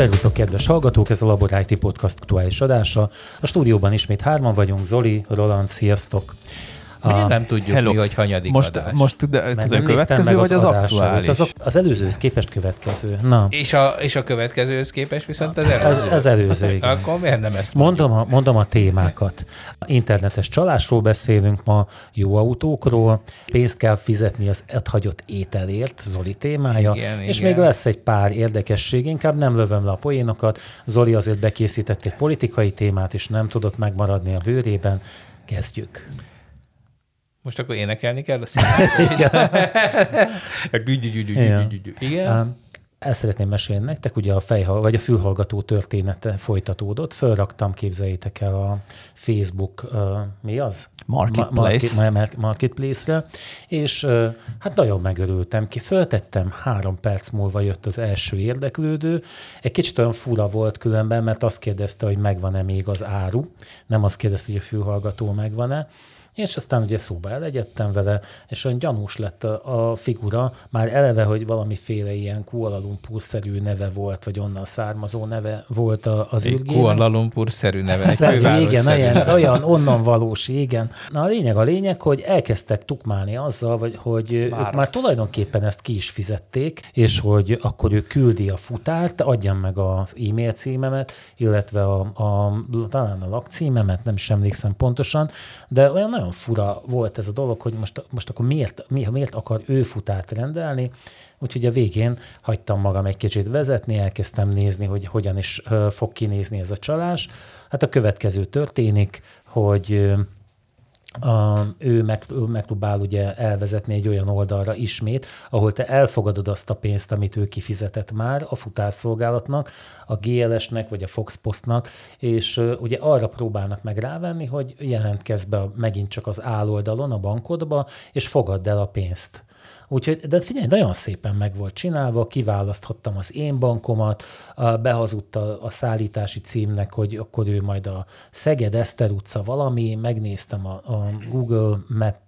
Szervusztok, kedves hallgatók! Ez a Labor IT Podcast aktuális adása. A stúdióban ismét hárman vagyunk, Zoli, Roland, sziasztok! A, nem tudjuk hello. mi, hogy hanyadik most, adás. Most de, a következő, vagy az, az aktuális? Az, az előzőhöz képest következő. Na. És a, és a következőhöz képest viszont az előző. Az, az előző, igen. Akkor miért nem ezt mondom a, mondom a témákat. Internetes csalásról beszélünk ma, jó autókról, pénzt kell fizetni az hagyott ételért, Zoli témája, igen, és igen. még lesz egy pár érdekesség, inkább nem lövöm le a poénokat. Zoli azért bekészített egy politikai témát, és nem tudott megmaradni a bőrében. Kezdjük. Most akkor énekelni kell? Igen. Igen. El szeretném mesélni nektek, ugye a fejhal, vagy a fülhallgató története folytatódott. Fölraktam, képzeljétek el a Facebook, uh, mi az? Marketplace. Market, marketplace-re, és uh, hát nagyon megörültem ki. Föltettem, három perc múlva jött az első érdeklődő. Egy kicsit olyan fura volt különben, mert azt kérdezte, hogy megvan-e még az áru. Nem azt kérdezte, hogy a fülhallgató megvan-e és aztán ugye szóba elegyedtem vele, és olyan gyanús lett a, a figura, már eleve, hogy valamiféle ilyen Kuala Lumpur-szerű neve volt, vagy onnan származó neve volt az egy űrgének. Kuala Lumpur-szerű neve, egy Szerű, igen, olyan, olyan onnan valós, igen. Na a lényeg a lényeg, hogy elkezdtek tukmálni azzal, vagy, hogy ők már tulajdonképpen ezt ki is fizették, és hogy akkor ő küldi a futárt, adjam meg az e-mail címemet, illetve a, a, talán a lakcímemet, nem is emlékszem pontosan, de olyan nagyon fura volt ez a dolog, hogy most, most akkor miért, miért akar ő futárt rendelni, úgyhogy a végén hagytam magam egy kicsit vezetni, elkezdtem nézni, hogy hogyan is fog kinézni ez a csalás. Hát a következő történik, hogy ő, meg, ő megpróbál ugye elvezetni egy olyan oldalra ismét, ahol te elfogadod azt a pénzt, amit ő kifizetett már a futásszolgálatnak, a GLS-nek vagy a Fox Postnak, és uh, ugye arra próbálnak meg rávenni, hogy jelentkezz be megint csak az áloldalon, a bankodba, és fogadd el a pénzt. Úgyhogy, de figyelj, nagyon szépen meg volt csinálva, kiválaszthattam az én bankomat, behazudt a, a szállítási címnek, hogy akkor ő majd a Szeged Eszter utca valami, megnéztem a, a Google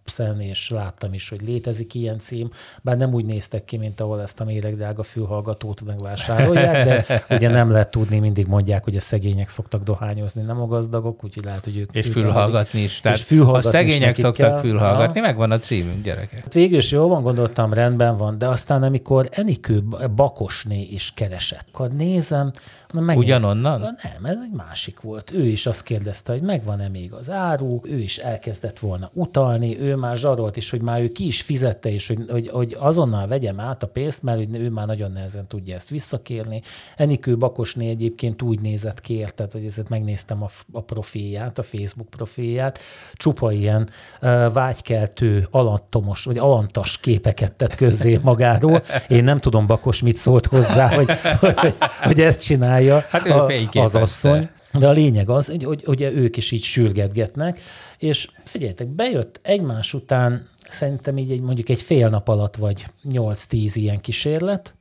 Maps-en, és láttam is, hogy létezik ilyen cím, bár nem úgy néztek ki, mint ahol ezt a méregdrága fülhallgatót megvásárolják, de ugye nem lehet tudni, mindig mondják, hogy a szegények szoktak dohányozni, nem a gazdagok, úgyhogy lehet, hogy ők... És fülhallgatni is. Tehát és fülhallgatni a szegények szoktak kell. fülhallgatni, ja. megvan a címünk, gyerekek. Hát végül is jó van, gondolt, voltam, rendben van, de aztán amikor Enikő Bakosné is keresett, akkor nézem, Na, meg Ugyanonnan? Nem, ez egy másik volt. Ő is azt kérdezte, hogy megvan-e még az áru, ő is elkezdett volna utalni, ő már zsarolt is, hogy már ő ki is fizette, és hogy, hogy, hogy azonnal vegyem át a pénzt, mert ő már nagyon nehezen tudja ezt visszakérni. Enikő Bakosné egyébként úgy nézett ki, érted, hogy ezért megnéztem a, a profilját, a Facebook profilját, csupa ilyen uh, vágykeltő, alantomos, vagy alantas képeket tett közzé magáról. Én nem tudom, Bakos mit szólt hozzá, hogy, hogy, hogy, hogy ezt csinálja csinálja hát a, az asszony. De a lényeg az, hogy, hogy ugye ők is így sürgetgetnek, és figyeljetek, bejött egymás után szerintem így egy, mondjuk egy fél nap alatt, vagy 8-10 ilyen kísérlet,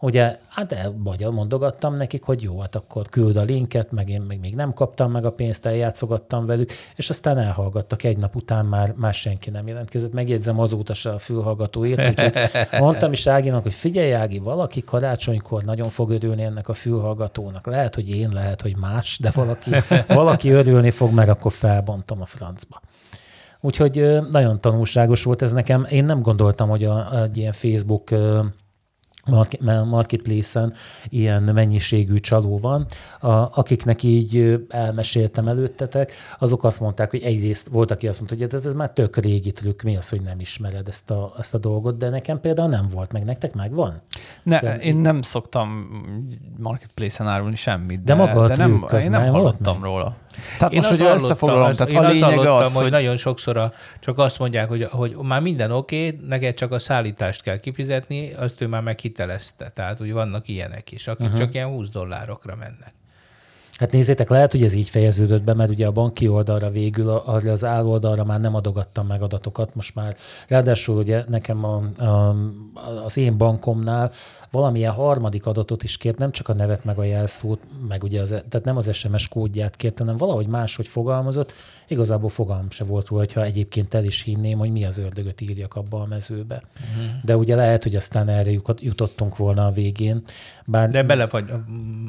Ugye, hát magyar mondogattam nekik, hogy jó, hát akkor küld a linket, meg én még, még nem kaptam meg a pénzt, eljátszogattam velük, és aztán elhallgattak egy nap után már, már senki nem jelentkezett. Megjegyzem azóta se a fülhallgatóért, úgyhogy mondtam is Áginak, hogy figyelj Ági, valaki karácsonykor nagyon fog örülni ennek a fülhallgatónak. Lehet, hogy én, lehet, hogy más, de valaki, valaki örülni fog, mert akkor felbontom a francba. Úgyhogy nagyon tanulságos volt ez nekem. Én nem gondoltam, hogy a, egy ilyen Facebook marketplace-en ilyen mennyiségű csaló van, a, akiknek így elmeséltem előttetek, azok azt mondták, hogy egyrészt volt, aki azt mondta, hogy ez, ez már tök régi trükk, mi az, hogy nem ismered ezt a, ezt a dolgot, de nekem például nem volt meg, nektek megvan? Ne, de, én nem szoktam marketplace-en árulni semmit, de, de, maga de nem, én nem hallottam róla. Tehát én most, hogy összefoglalom, tehát én a lényeg az, hogy... hogy nagyon sokszor a, csak azt mondják, hogy, hogy már minden oké, okay, neked csak a szállítást kell kifizetni, azt ő már meghitelezte. Tehát, hogy vannak ilyenek is, akik uh-huh. csak ilyen 20 dollárokra mennek. Hát nézzétek, lehet, hogy ez így fejeződött be, mert ugye a banki oldalra végül, arra az oldalra már nem adogattam meg adatokat, most már ráadásul ugye nekem a, a, az én bankomnál valamilyen harmadik adatot is kért, nem csak a nevet meg a jelszót, meg ugye az, tehát nem az SMS kódját kért, hanem valahogy máshogy fogalmazott. Igazából fogalmam se volt róla, hogyha egyébként el is hinném, hogy mi az ördögöt írjak abba a mezőbe. Uh-huh. De ugye lehet, hogy aztán erre jutottunk volna a végén. Bár, De bele vagy...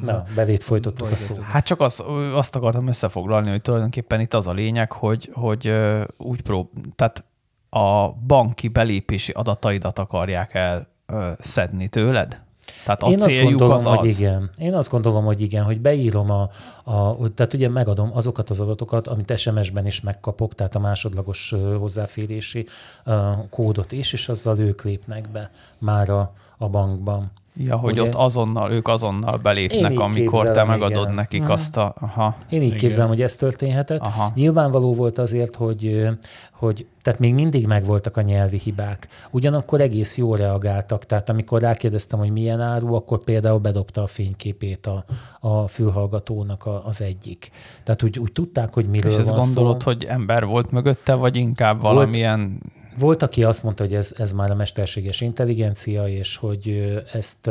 Na, belét folytottuk a szót. Hát csak az, azt akartam összefoglalni, hogy tulajdonképpen itt az a lényeg, hogy, hogy úgy prób... Tehát a banki belépési adataidat akarják el szedni tőled? Tehát a Én azt gondolom, az hogy az. igen. Én azt gondolom, hogy igen, hogy beírom a, a, tehát ugye megadom azokat az adatokat, amit SMS-ben is megkapok, tehát a másodlagos hozzáférési kódot is, és azzal ők lépnek be már a, a bankban. Ja, hogy Ugye? ott azonnal, ők azonnal belépnek, amikor képzelem, te megadod igen. nekik uh-huh. azt a... Aha. Én így igen. képzelem, hogy ez történhetett. Aha. Nyilvánvaló volt azért, hogy, hogy tehát még mindig megvoltak a nyelvi hibák. Ugyanakkor egész jól reagáltak, tehát amikor rákérdeztem, hogy milyen áru, akkor például bedobta a fényképét a, a fülhallgatónak a, az egyik. Tehát úgy, úgy tudták, hogy miről És ezt van gondolod, szó. hogy ember volt mögötte, vagy inkább volt, valamilyen volt, aki azt mondta, hogy ez, ez már a mesterséges intelligencia, és hogy ezt...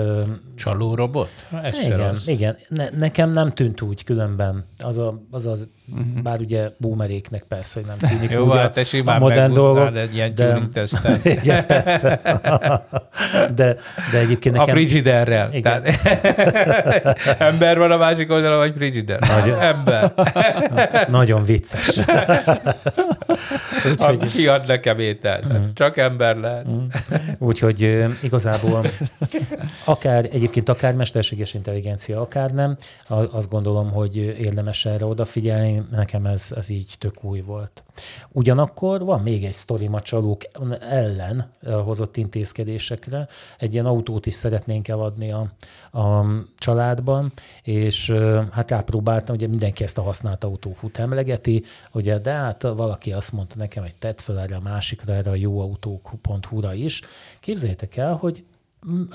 Csaló robot? Ez igen, igen. Ne, nekem nem tűnt úgy különben. Az a, az, az uh-huh. bár ugye boomeréknek persze, hogy nem tűnik Jó, úgy hát te simán a modern dolgok. egy ilyen de, igen, persze. de, de egyébként nekem... A frigiderrel. Igen. Tehát, ember van a másik oldalon, vagy frigider? Nagyon, ember. nagyon vicces. Úgyhogy... Ki ad nekem ételt? Mm. Csak ember lehet. Mm. Úgyhogy igazából akár egyébként akár mesterséges intelligencia, akár nem, azt gondolom, hogy érdemes erre odafigyelni. Nekem ez, ez így tök új volt. Ugyanakkor van még egy sztorim a ellen hozott intézkedésekre. Egy ilyen autót is szeretnénk eladni a, a családban, és hát rápróbáltam, ugye mindenki ezt a használt autóhút emlegeti, ugye, de hát valaki azt mondta nekem, hogy tett fel erre a másikra, erre a jóautók.hu-ra is. Képzeljétek el, hogy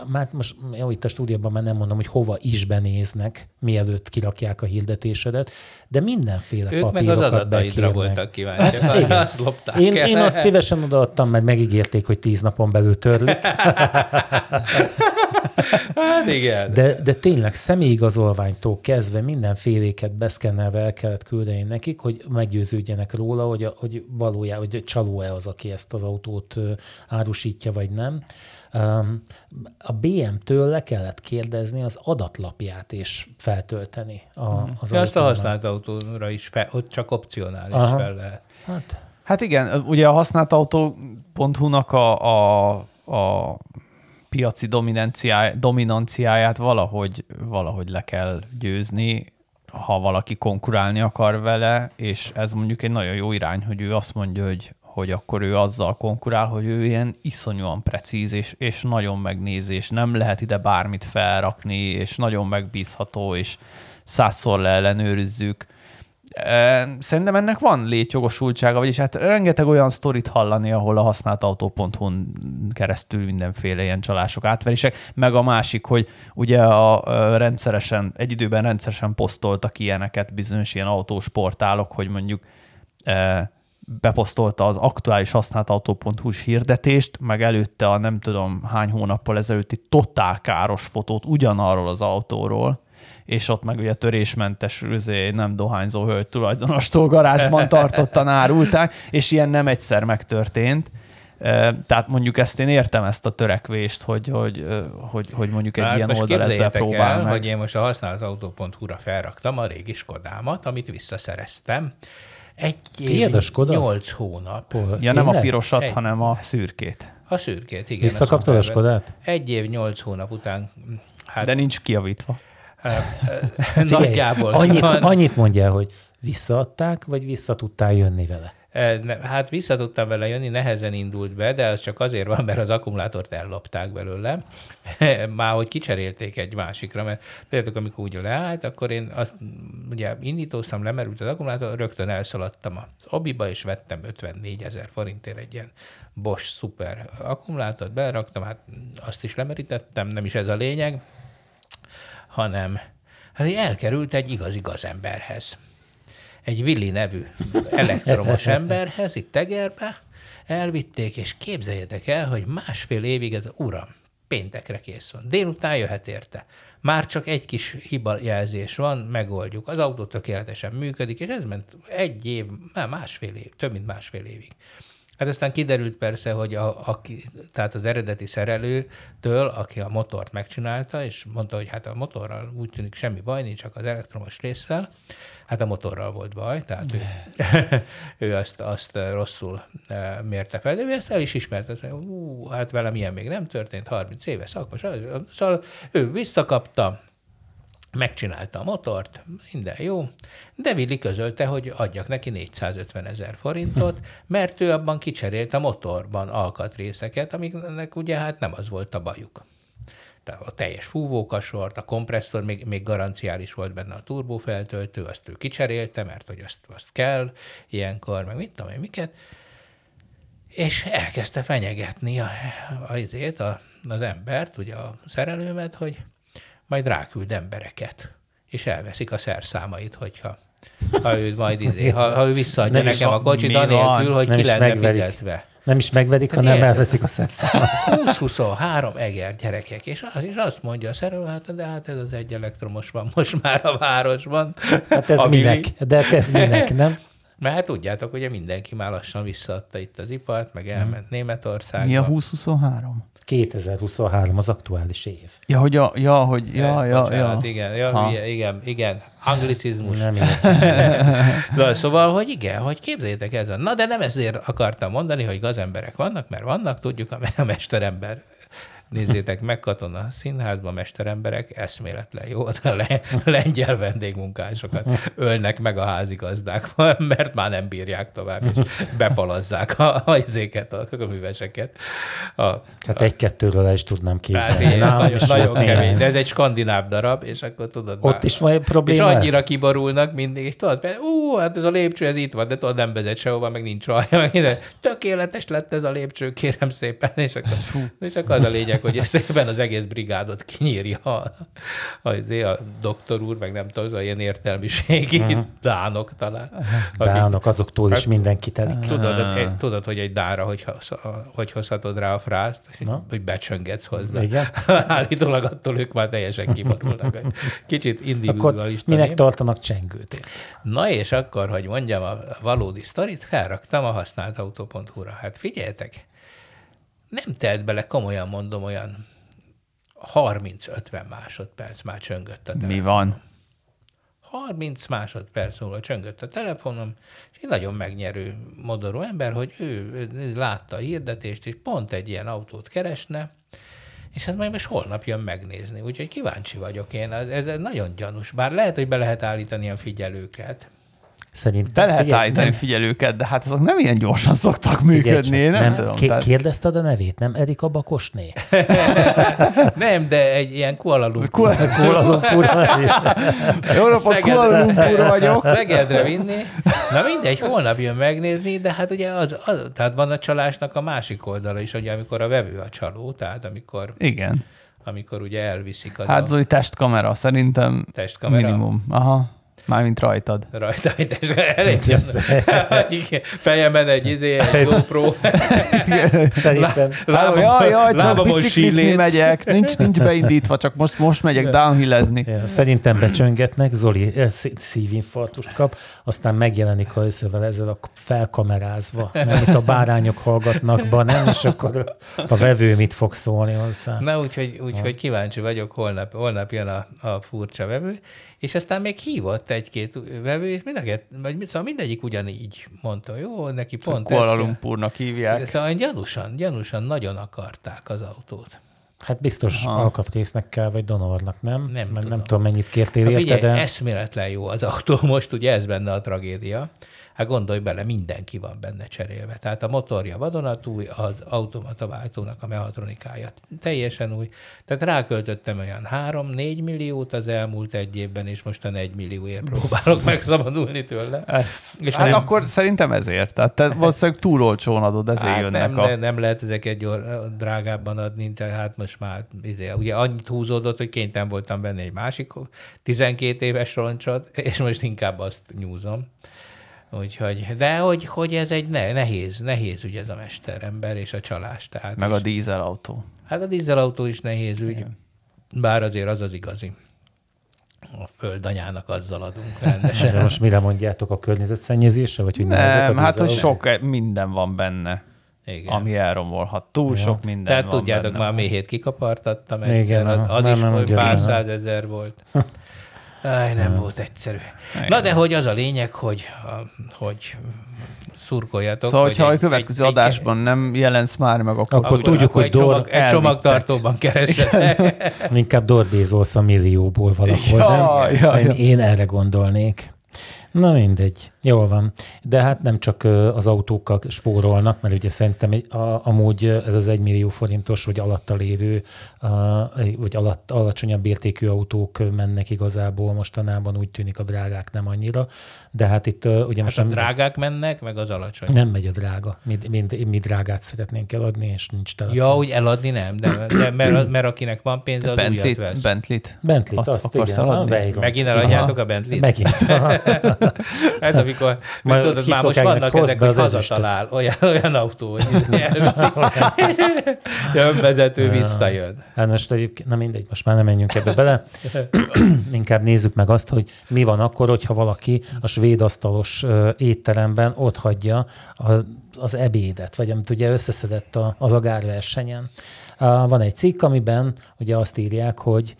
már most jó, itt a stúdióban már nem mondom, hogy hova is benéznek, mielőtt kirakják a hirdetésedet, de mindenféle ők papírokat meg az adataidra voltak kíváncsiak, hát, azt lopták én, én azt szívesen odaadtam, mert megígérték, hogy tíz napon belül törlik. hát igen. De, de tényleg személyigazolványtól kezdve mindenféléket beszkennelve el kellett küldeni nekik, hogy meggyőződjenek róla, hogy, hogy valójában, hogy csaló-e az, aki ezt az autót árusítja, vagy nem. A BM-től le kellett kérdezni az adatlapját és feltölteni a, hmm. az ja, Azt a használt autóra is fel, ott csak opcionális Aha. fel lehet. Hát. hát igen, ugye a használt autó.hu-nak a, a, a piaci dominanciáját, dominanciáját valahogy, valahogy le kell győzni, ha valaki konkurálni akar vele, és ez mondjuk egy nagyon jó irány, hogy ő azt mondja, hogy hogy akkor ő azzal konkurál, hogy ő ilyen iszonyúan precíz, és, és nagyon megnézés, nem lehet ide bármit felrakni, és nagyon megbízható, és százszor leellenőrizzük. Szerintem ennek van létjogosultsága, vagyis hát rengeteg olyan sztorit hallani, ahol a használt autó.hu-n keresztül mindenféle ilyen csalások, átverések, meg a másik, hogy ugye a rendszeresen, egy időben rendszeresen posztoltak ilyeneket bizonyos ilyen autósportálok, hogy mondjuk beposztolta az aktuális használt autó.hu-s hirdetést, meg előtte a nem tudom hány hónappal ezelőtti totál káros fotót ugyanarról az autóról, és ott meg ugye törésmentes, üzé, nem dohányzó hölgy tulajdonostól garázsban tartottan árulták, és ilyen nem egyszer megtörtént. Tehát mondjuk ezt én értem ezt a törekvést, hogy, hogy, hogy, hogy mondjuk egy hát ilyen oldal ezzel próbál el, meg. hogy én most a használt autó.hu-ra felraktam a régi Skodámat, amit visszaszereztem, egy év, nyolc hónap. Ja, Tényleg? nem a pirosat, egy... hanem a szürkét. A szürkét, igen. Visszakaptad a Skodát? Egy év, nyolc hónap után. Hát, De nincs kiavítva. Nagyjából. Annyit, annyit mondjál, hogy visszaadták, vagy vissza tudtál jönni vele? Hát vissza tudtam vele jönni, nehezen indult be, de az csak azért van, mert az akkumulátort ellopták belőle. Már hogy kicserélték egy másikra, mert például amikor úgy leállt, akkor én azt ugye indítóztam, lemerült az akkumulátor, rögtön elszaladtam az obiba, és vettem 54 ezer forintért egy ilyen Bosch szuper akkumulátort, beleraktam, hát azt is lemerítettem, nem is ez a lényeg, hanem Hát elkerült egy igazi gazemberhez. Egy Willi nevű elektromos emberhez, itt Tegerbe, elvitték, és képzeljetek el, hogy másfél évig ez, uram, péntekre kész van. Délután jöhet érte. Már csak egy kis hibajelzés van, megoldjuk. Az autó tökéletesen működik, és ez ment egy év, már másfél év, több mint másfél évig. Hát aztán kiderült persze, hogy a, a, tehát az eredeti szerelőtől, aki a motort megcsinálta, és mondta, hogy hát a motorral úgy tűnik semmi baj, nincs csak az elektromos résszel, hát a motorral volt baj, tehát ő, ő azt, azt rosszul e, mérte fel, de ő ezt el is ismerte, hogy ú, hát velem ilyen még nem történt, 30 éve szakmas, szóval ő visszakapta, megcsinálta a motort, minden jó, de Willi közölte, hogy adjak neki 450 ezer forintot, mert ő abban kicserélt a motorban alkatrészeket, amiknek ugye hát nem az volt a bajuk. Tehát a teljes fúvókasort, a kompresszor, még, még garanciális volt benne a turbófeltöltő, azt ő kicserélte, mert hogy azt, azt kell ilyenkor, meg mit tudom én, miket, és elkezdte fenyegetni a, azért a, az embert, ugye a szerelőmet, hogy majd ráküld embereket, és elveszik a szerszámait, hogyha ha ő majd izé, ha, ha ő visszaadja nem nekem a kocsit, anélkül, hogy nem ki lenne megverik. fizetve. Nem is megvedik, hanem Ilyen. elveszik a szerszámot. 20-23 eger gyerekek, és, az, és azt mondja a szerelő, hát de hát ez az egy elektromos van most már a városban. Hát ez minek? De ez minek, nem? Mert hát tudjátok, ugye mindenki már lassan visszaadta itt az ipart, meg elment hmm. Németországba. Mi a 2023? 2023 az aktuális év. Ja, hogy, a, ja, hogy ja, ja, Bocsánat, ja. Igen, ja, igen, igen, igen, anglicizmus. Nem Na, szóval, hogy igen, hogy képzeljétek ez. Na, de nem ezért akartam mondani, hogy gazemberek vannak, mert vannak, tudjuk, a mesterember Nézzétek meg, Katona Színházban mesteremberek, eszméletlen jó, a le, lengyel vendégmunkásokat ölnek meg a házigazdák, mert már nem bírják tovább, és bepalazzák a, a izéket, a, a műveseket. A, hát a, egy-kettőről is tudnám képzelni. Hát, Nálam nagyon, is nagyon kemény, de ez egy skandináv darab, és akkor tudod Ott már, is van probléma És annyira ez? kiborulnak mindig, és tudod, ú, hát ez a lépcső, ez itt van, de tudod, nem vezet sehova, meg nincs rajta, meg minden. Tökéletes lett ez a lépcső, kérem szépen, és akkor, és akkor az a lényeg, hogy szépen az egész brigádot kinyírja a, a, a doktor úr, meg nem tudom, az ilyen értelmiségi uh-huh. dánok talán. Dánok, akik, azoktól is hát, mindenki telik. Tudod, uh-huh. tudod, hogy egy dára, hogy, hogy hozhatod rá a frászt, Na? hogy becsöngetsz hozzá. Igen? Állítólag attól ők már teljesen kiborulnak. Kicsit individualista. Akkor minek tartanak csengőt? Na és akkor, hogy mondjam a valódi sztorit, felraktam a használt autó.hu-ra. Hát figyeljetek, nem telt bele, komolyan mondom, olyan 30-50 másodperc már csöngött a telefonom. Mi van? 30 másodperc múlva csöngött a telefonom, és egy nagyon megnyerő modorú ember, hogy ő, ő látta a hirdetést, és pont egy ilyen autót keresne, és hát majd most holnap jön megnézni. Úgyhogy kíváncsi vagyok én. Ez, ez nagyon gyanús. Bár lehet, hogy be lehet állítani ilyen figyelőket. Szerintem. Be lehet figyelj, állítani nem, figyelőket, de hát azok nem ilyen gyorsan szoktak működni, figyelj, nem, nem tudom. Ké- tehát... Kérdezted a nevét, nem Erika Bakosné? nem, de egy ilyen Kuala Lumpur. Kuala Lumpur. Napot, Kuala Lumpur vagyok. Szegedre vinni. Na mindegy, holnap jön megnézni, de hát ugye az, az, tehát van a csalásnak a másik oldala is, ugye amikor a vevő a csaló, tehát amikor... Igen. Amikor ugye elviszik az Hát Zoli, testkamera, szerintem testkamera. minimum. Aha. Mármint rajtad. Rajta, és elég Fejemben egy izé, egy GoPro. Szerintem. Lábam, jaj, jaj, csak biciklizni megyek. Nincs, nincs beindítva, csak most, most megyek downhillezni. Ja, szerintem becsöngetnek, Zoli eh, szívinfarktust kap, aztán megjelenik hajszövel ezzel a felkamerázva, itt a bárányok hallgatnak be, nem, és akkor a vevő mit fog szólni hozzá. Na, úgyhogy, úgyhogy kíváncsi vagyok, holnap, holnap jön a, a furcsa vevő, és aztán még hívott egy-két vevő, és mindegyik, vagy szóval mindegyik ugyanígy mondta, jó, neki pont Kuala Lumpurnak hívják. Szóval gyanúsan, gyanúsan nagyon akarták az autót. Hát biztos Aha. alkatrésznek kell, vagy donornak, nem? Nem, Mert tudom. nem tudom, mennyit kértél hát érte, de... eszméletlen jó az autó, most ugye ez benne a tragédia. Hát gondolj bele, mindenki van benne cserélve. Tehát a motorja vadonatúj, az automata váltónak a mehatronikája teljesen új. Tehát ráköltöttem olyan 3-4 milliót az elmúlt egy évben, és most a 1 millióért próbálok megszabadulni tőle. Ez, és hát nem, akkor szerintem ezért. Tehát te valószínűleg túl olcsón adod, ezért hát jönnek nem, a... nem lehet ezeket drágábban adni, tehát most már izé, ugye annyit húzódott, hogy kénytelen voltam venni egy másik 12 éves roncsot, és most inkább azt nyúzom. Úgyhogy, de hogy, hogy ez egy ne, nehéz, nehéz ügy ez a mesterember és a csalás. Tehát Meg is, a dízelautó. Hát a dízelautó is nehéz ügy, Igen. bár azért az az igazi. A földanyának azzal adunk rendesen. De most mire mondjátok a környezetszennyezésre? Vagy hogy nem, hát hogy sok minden van benne. Igen. ami elromolhat. Túl ja. sok minden Tehát van tudjátok, benne. már a méhét kipapartattam egyszer, Igen, az, az nem, is nem, pár százezer volt. Aj, nem volt egyszerű. Igen. Na de hogy az a lényeg, hogy, hogy szurkoljatok. Szóval, hogyha a következő egy, adásban egy, nem jelensz már meg, akkor, akkor tudjuk, hogy egy, Dor... csomag, egy csomagtartóban keresett. Inkább dorbézolsz a millióból valahol, ja, nem? Ja, ja. Én erre gondolnék. Na mindegy, jól van. De hát nem csak az autókkal spórolnak, mert ugye szerintem a, amúgy ez az egymillió forintos, vagy alatta lévő, vagy alatt, alacsonyabb értékű autók mennek igazából mostanában, úgy tűnik a drágák nem annyira. De hát itt ugye hát most... a drágák mennek, meg az alacsony. Nem megy a drága. Mi, mi, mi drágát szeretnénk eladni, és nincs telefon. Ja, úgy eladni nem, de, de mert, mert akinek van pénz, az Bentley, újat vesz. Bentley-t? Bentley-t, azt, azt igen. Eladni? Megint eladjátok a Bentley-t? Megint. Ez amikor, mit tudod, már most vannak ezek, hogy hazatalál, olyan, olyan autó, hogy elviszik, önvezető visszajön. Hát most egyébként, na mindegy, most már nem menjünk ebbe bele. Inkább nézzük meg azt, hogy mi van akkor, hogyha valaki a svéd asztalos étteremben ott hagyja az ebédet, vagy amit ugye összeszedett az agárversenyen. Van egy cikk, amiben ugye azt írják, hogy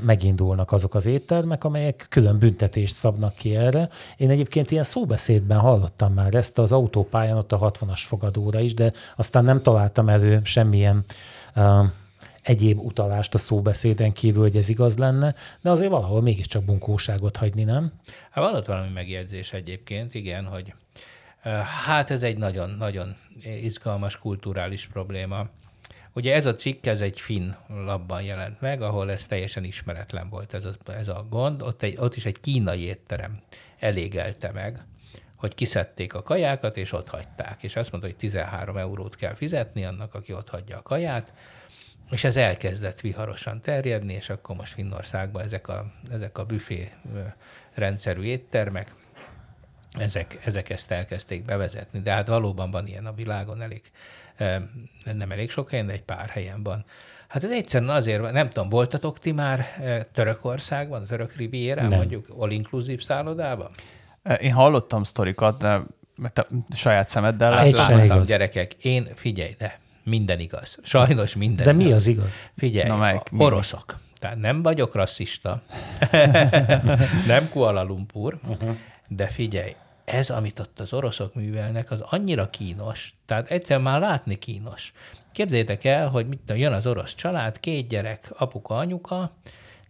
megindulnak azok az éttermek, amelyek külön büntetést szabnak ki erre. Én egyébként ilyen szóbeszédben hallottam már ezt az autópályán, ott a 60-as fogadóra is, de aztán nem találtam elő semmilyen egyéb utalást a szóbeszéden kívül, hogy ez igaz lenne, de azért valahol mégiscsak bunkóságot hagyni, nem? Hát van ott valami megjegyzés egyébként, igen, hogy hát ez egy nagyon-nagyon izgalmas kulturális probléma. Ugye ez a cikk, ez egy finn labban jelent meg, ahol ez teljesen ismeretlen volt ez a, ez a gond. Ott, egy, ott is egy kínai étterem elégelte meg, hogy kiszedték a kajákat, és ott hagyták. És azt mondta, hogy 13 eurót kell fizetni annak, aki ott hagyja a kaját, és ez elkezdett viharosan terjedni, és akkor most Finnországban ezek a, ezek a büfé rendszerű éttermek, ezek, ezek ezt elkezdték bevezetni. De hát valóban van ilyen a világon elég nem elég sok helyen, de egy pár helyen van. Hát ez egyszerűen azért, nem tudom, voltatok ti már Törökországban, a Török Rivierán, mondjuk all-inclusive szállodában? Én hallottam sztorikat, de te saját szemeddel hát, láttam. gyerekek, én figyelj, de minden igaz. Sajnos minden. De mi az igaz? Figyelj, Na, melyik, oroszok. Tehát nem vagyok rasszista, nem Kuala Lumpur, uh-huh. de figyelj, ez, amit ott az oroszok művelnek, az annyira kínos, tehát egyszer már látni kínos. Képzeljétek el, hogy mit jön az orosz család, két gyerek, apuka, anyuka,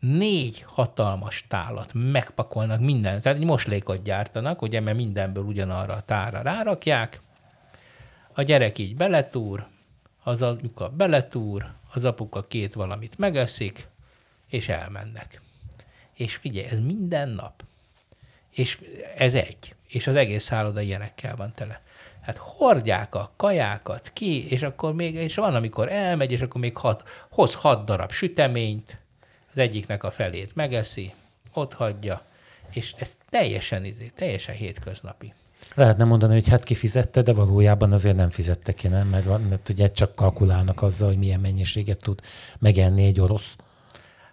négy hatalmas tálat megpakolnak minden, tehát egy moslékot gyártanak, ugye, mert mindenből ugyanarra a tára rárakják, a gyerek így beletúr, az anyuka beletúr, az apuka két valamit megeszik, és elmennek. És figyelj, ez minden nap. És ez egy és az egész szálloda ilyenekkel van tele. Hát hordják a kajákat ki, és akkor még, és van, amikor elmegy, és akkor még hat, hoz hat darab süteményt, az egyiknek a felét megeszi, ott hagyja, és ez teljesen, izé, teljesen hétköznapi. Lehetne mondani, hogy hát kifizette, de valójában azért nem fizette ki, nem? Mert, mert ugye csak kalkulálnak azzal, hogy milyen mennyiséget tud megenni egy orosz.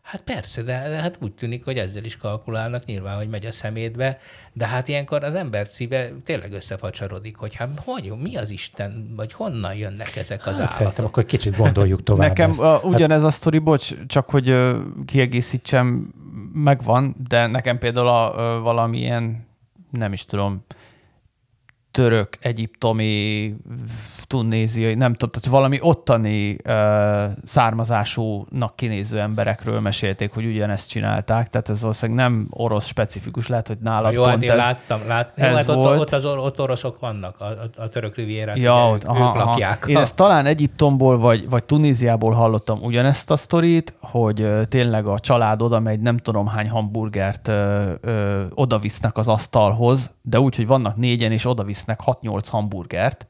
Hát persze, de, de hát úgy tűnik, hogy ezzel is kalkulálnak, nyilván, hogy megy a szemétbe, de hát ilyenkor az ember szíve tényleg összefacsarodik, hogy hát hogy, mi az Isten, vagy honnan jönnek ezek az hát állatok. Szerintem akkor kicsit gondoljuk tovább Nekem ezt. A, ugyanez hát... a sztori, bocs, csak hogy uh, kiegészítsem, megvan, de nekem például a, uh, valamilyen, nem is tudom, török, egyiptomi tunéziai, nem tudom, tehát valami ottani uh, származásúnak kinéző emberekről mesélték, hogy ugyanezt csinálták, tehát ez valószínűleg nem orosz specifikus, lehet, hogy nálad Jó, hát pont én ez, láttam, láttam. Jó, ez hát ott, volt. ott, az, or- ott oroszok vannak, a, a, a török rivérát, Ja, ott, ők, aha, ők aha. lakják. Én ezt talán Egyiptomból vagy, vagy Tunéziából hallottam ugyanezt a sztorit, hogy ö, tényleg a család oda megy, nem tudom hány hamburgert ö, ö, odavisznek az asztalhoz, de úgy, hogy vannak négyen, és odavisznek 6-8 hamburgert,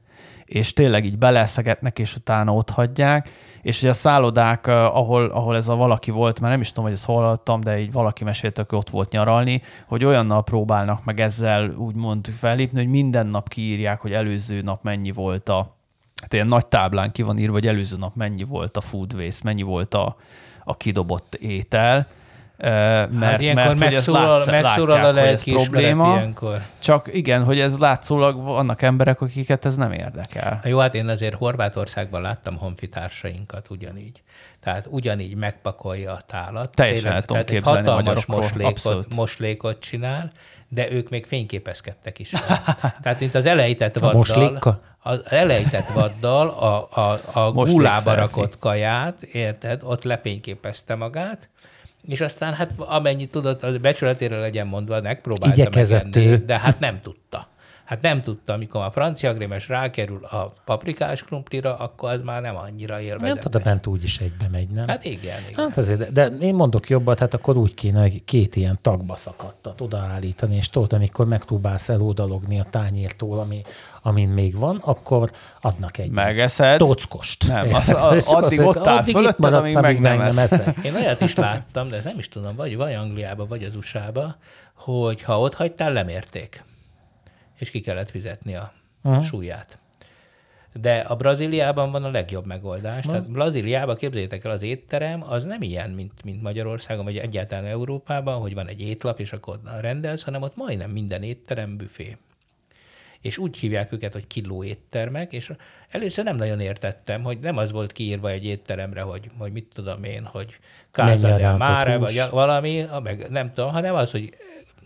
és tényleg így beleszegetnek, és utána ott hagyják, és ugye a szállodák, ö, ahol, ahol ez a valaki volt, már nem is tudom, hogy ezt hol hallottam, de így valaki mesélte, hogy ott volt nyaralni, hogy olyannal próbálnak meg ezzel úgymond fellépni, hogy minden nap kiírják, hogy előző nap mennyi volt a, hát ilyen nagy táblán ki van írva, hogy előző nap mennyi volt a food waste, mennyi volt a, a kidobott étel, mert, hát ilyenkor mert hogy ez megszólal, látsz, megszólal a látják, hogy ez lelki probléma, ilyenkor. csak igen, hogy ez látszólag vannak emberek, akiket ez nem érdekel. Jó, hát én azért Horvátországban láttam honfitársainkat ugyanígy. Tehát ugyanígy megpakolja a tálat. Teljesen el tudom tehát egy képzelni a hatalmas moslékot, abszolút. moslékot csinál, de ők még fényképezkedtek is. Tehát mint az elejtett A vaddal, moslékkal? az elejtett vaddal a, a, a gulába rakott kaját, érted, ott lepényképezte magát, és aztán hát amennyit tudott, az becsületére legyen mondva, megpróbálta Igyekezett ő. de hát nem tudta. Hát nem tudta, amikor a francia grémes rákerül a paprikás krumplira, akkor az már nem annyira Nem élvezetes. oda bent úgy is egybe megy, nem? Hát igen, igen. Hát azért, de, de én mondok jobbat, hát akkor úgy kéne, hogy két ilyen tagba szakadtat odaállítani, és tudod, amikor megpróbálsz elódalogni a tányértól, ami, amin még van, akkor adnak egy Megeszed. tockost. Nem, az- Érted? a- És addig ott áll addig fölötted, maradsz, amíg meg nem eszed. eszed. Én olyat is láttam, de nem is tudom, vagy, vagy Angliába, vagy az USA-ba, hogy ha ott hagytál, lemérték. És ki kellett fizetni a uh-huh. súlyát. De a Brazíliában van a legjobb megoldás. Tehát Brazíliában képzeljétek el, az étterem az nem ilyen, mint, mint Magyarországon, vagy egyáltalán Európában, hogy van egy étlap, és akkor rendelsz, hanem ott majdnem minden étterem büfé és úgy hívják őket, hogy kiló éttermek, és először nem nagyon értettem, hogy nem az volt kiírva egy étteremre, hogy, hogy mit tudom én, hogy Casa Mare, hús? vagy valami, meg nem tudom, hanem az, hogy,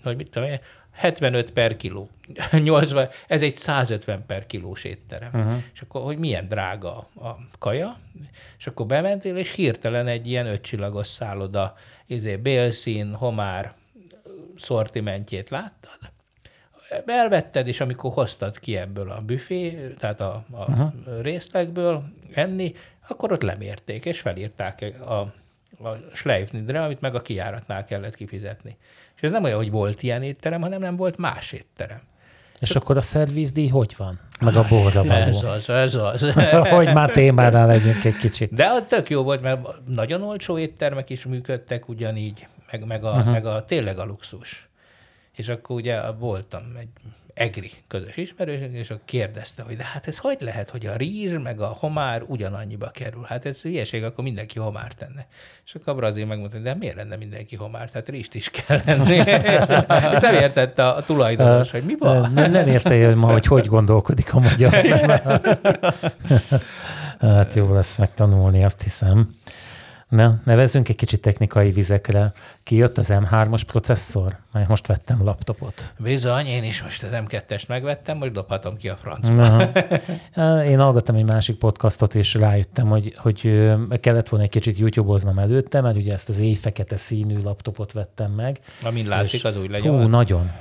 hogy mit tudom én, 75 per kiló. 80, ez egy 150 per kilós étterem. Uh-huh. És akkor, hogy milyen drága a kaja, és akkor bementél, és hirtelen egy ilyen ötcsillagos szálloda, izé, bélszín, homár szortimentjét láttad, elvetted, és amikor hoztad ki ebből a büfé, tehát a, a uh-huh. részlegből enni, akkor ott lemérték, és felírták a, a Schleifnidre, amit meg a kijáratnál kellett kifizetni. Ez nem olyan, hogy volt ilyen étterem, hanem nem volt más étterem. És akkor a szervizdíj hogy van? Meg a borra Ez való. az, ez az. hogy már témánál legyünk egy kicsit. De az tök jó volt, mert nagyon olcsó éttermek is működtek ugyanígy, meg, meg, a, uh-huh. meg a tényleg a luxus. És akkor ugye voltam egy egri közös ismerős, és akkor kérdezte, hogy de hát ez hogy lehet, hogy a rizs meg a homár ugyanannyiba kerül? Hát ez hülyeség, akkor mindenki homár tenne. És akkor a brazil megmondta, de miért lenne mindenki homár? Tehát rizst is kell lenni. nem értette a tulajdonos, hogy mi van. Nem, nem érte hogy ma, hogy hogy gondolkodik a magyar. hát jó lesz megtanulni, azt hiszem. Na, nevezzünk egy kicsit technikai vizekre. Kijött az M3-os processzor? Mert most vettem laptopot. Bizony, én is most az M2-est megvettem, most dobhatom ki a francba. Én hallgattam egy másik podcastot, és rájöttem, hogy, hogy kellett volna egy kicsit YouTube-oznom előtte, mert ugye ezt az éjfekete színű laptopot vettem meg. Amin látszik, az úgy Hú, legyen. nagyon.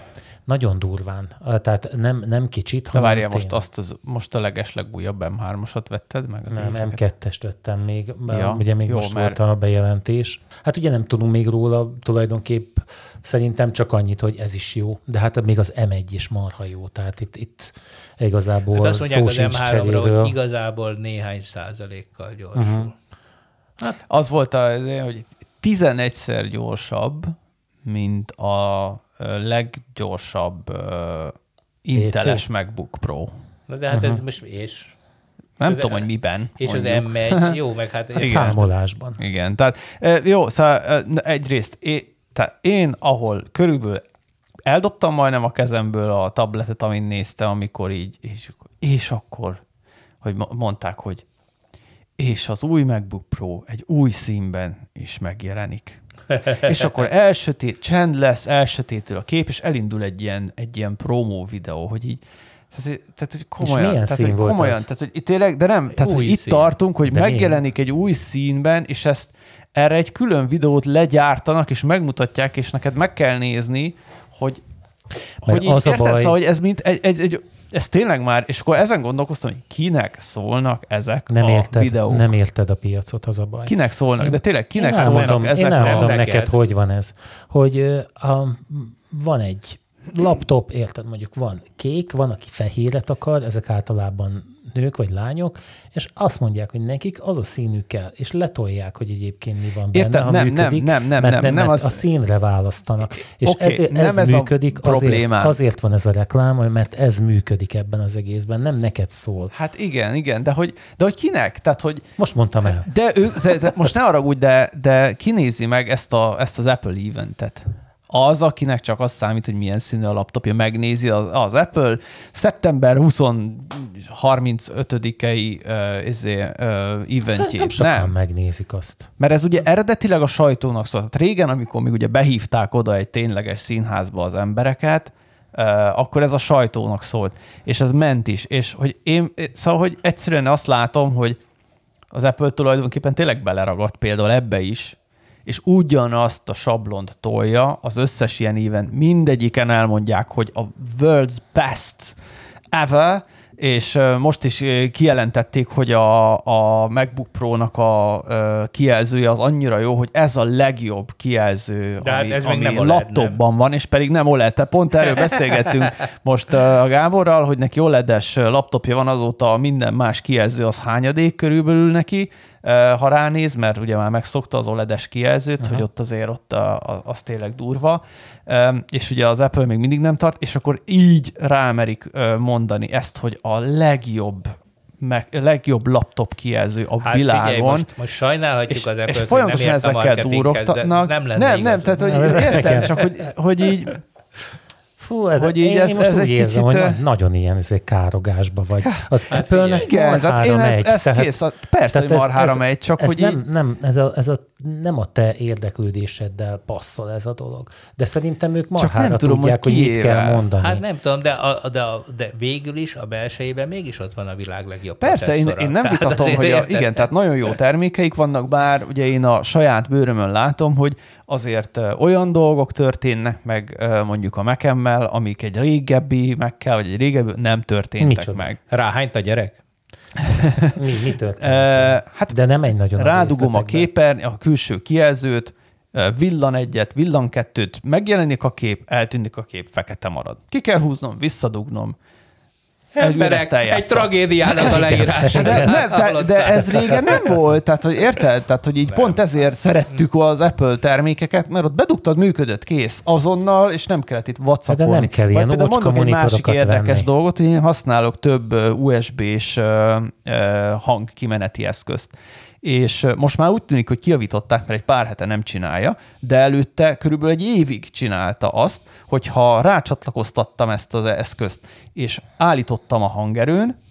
Nagyon durván. Tehát nem, nem kicsit, De várjál, most, azt az, most a legeslegújabb M3-osat vetted meg? Az Nem, éveket? M2-est vettem még, Ja, ugye még jó, most mert- volt a bejelentés. Hát ugye nem tudunk még róla tulajdonképp szerintem csak annyit, hogy ez is jó, de hát még az M1 is marha jó, tehát itt, itt igazából Hát azt mondják szó az sincs M3-ra, cseréről. hogy igazából néhány százalékkal gyorsul. Uh-huh. Az volt, a, hogy 11-szer gyorsabb, mint a leggyorsabb Inteles MacBook Pro. Na de hát uh-huh. ez most és... Nem Ez- tudom, hogy miben. És mondjuk. az M1, jó, meg hát... A ez- számolásban. Igen, tehát jó, szóval egyrészt é, tehát én, ahol körülbelül eldobtam majdnem a kezemből a tabletet, amin néztem, amikor így, és, akkor- és akkor, hogy mo- mondták, hogy és az új MacBook Pro egy új színben is megjelenik. és akkor elsötét, csend lesz, elsötétül a kép, és elindul egy ilyen, egy ilyen promó videó, hogy így Tehát, tehát hogy komolyan, tehát, hogy komolyan, tehát, hogy itt tényleg, de nem, tehát, hogy itt szín. tartunk, hogy de megjelenik milyen? egy új színben, és ezt erre egy külön videót legyártanak, és megmutatják, és neked meg kell nézni, hogy, Mert hogy az így, a érted, baj... szóval, hogy ez mint egy, egy, egy ez tényleg már, és akkor ezen gondolkoztam, hogy kinek szólnak ezek nem a érted, videók. Nem érted a piacot, az a baj. Kinek szólnak, de tényleg kinek én szólnak elmondom, ezek Én elmondom a... neked, hogy van ez. Hogy uh, van egy laptop, érted, mondjuk van kék, van, aki fehéret akar, ezek általában nők vagy lányok, és azt mondják, hogy nekik az a színük kell, és letolják, hogy egyébként mi van benne, Érted? ha nem, működik, nem, nem, nem, mert, nem, nem, az... a színre választanak. És okay, ezért, nem ez, ez működik, azért, azért van ez a reklám, mert ez működik ebben az egészben, nem neked szól. Hát igen, igen, de hogy, de hogy kinek? Tehát, hogy... Most mondtam el. De ő, de, most ne arra úgy, de, de kinézi meg ezt, a, ezt az Apple eventet az, akinek csak az számít, hogy milyen színű a laptopja, megnézi az, az Apple szeptember 20-35-i uh, izé, uh, eventjét. Nem sokan nem. megnézik azt. Mert ez ugye eredetileg a sajtónak szólt. Régen, amikor még ugye behívták oda egy tényleges színházba az embereket, Uh, akkor ez a sajtónak szólt, és ez ment is, és hogy én, szóval, hogy egyszerűen azt látom, hogy az Apple tulajdonképpen tényleg beleragadt például ebbe is, és ugyanazt a sablont tolja az összes ilyen éven. Mindegyiken elmondják, hogy a world's best ever, és most is kijelentették, hogy a, a MacBook Pro-nak a kijelzője az annyira jó, hogy ez a legjobb kijelző, De hát ami, ez ami nem OLED, laptopban nem. van, és pedig nem OLED. Tehát pont erről beszélgettünk most a Gáborral, hogy neki OLED-es laptopja van, azóta minden más kijelző az hányadék körülbelül neki, ha ránéz, mert ugye már megszokta az OLED-es kijelzőt, uh-huh. hogy ott azért ott a, a, az tényleg durva, és ugye az Apple még mindig nem tart, és akkor így rámerik mondani ezt, hogy a legjobb meg, legjobb laptop kijelző a hát világon. Figyelj, most, most sajnálhatjuk és, az Apple-t, és folyamatosan ezekkel durogtatnak. Nem, nem, nem, tehát hogy értem, csak hogy, hogy így Fú, ez, hogy így én, ez, én most ez úgy egy érzem, kicsit... hogy nagyon ilyen ez egy károgásba vagy. Az hát, Apple-nek igen, marhára én megy. Ez, ez kész, a, persze, tehát hogy marhára ez, megy, csak ez hogy nem, így... nem, ez a, ez a, nem a te érdeklődéseddel passzol ez a dolog. De szerintem ők marhára csak nem tudom, tudják, hogy, hogy mit kell mondani. Hát nem tudom, de, a, de, a, de végül is a belsejében mégis ott van a világ legjobb Persze, én, én nem tehát vitatom, hogy a, igen, tehát nagyon jó termékeik vannak, bár ugye én a saját bőrömön látom, hogy azért olyan dolgok történnek meg mondjuk a mekemmel, amik egy régebbi mekkel, vagy egy régebbi nem történtek Micsoda? meg. Ráhányt a gyerek? Mi, mi történt? hát De nem egy nagyon Rádugom a képer, a külső kijelzőt, villan egyet, villan kettőt, megjelenik a kép, eltűnik a kép, fekete marad. Ki kell húznom, visszadugnom, Emberek, egy tragédiának a leírása. De, nem, de, de ez régen nem volt, tehát hogy érted? Tehát, hogy így nem. pont ezért szerettük az Apple termékeket, mert ott bedugtad, működött, kész, azonnal, és nem kellett itt whatsappolni. De nem kell ilyen Vagy mondok egy másik érdekes venni. dolgot, hogy én használok több USB-s hangkimeneti eszközt és most már úgy tűnik, hogy kiavították, mert egy pár hete nem csinálja, de előtte körülbelül egy évig csinálta azt, hogyha rácsatlakoztattam ezt az eszközt, és állítottam a hangerőn,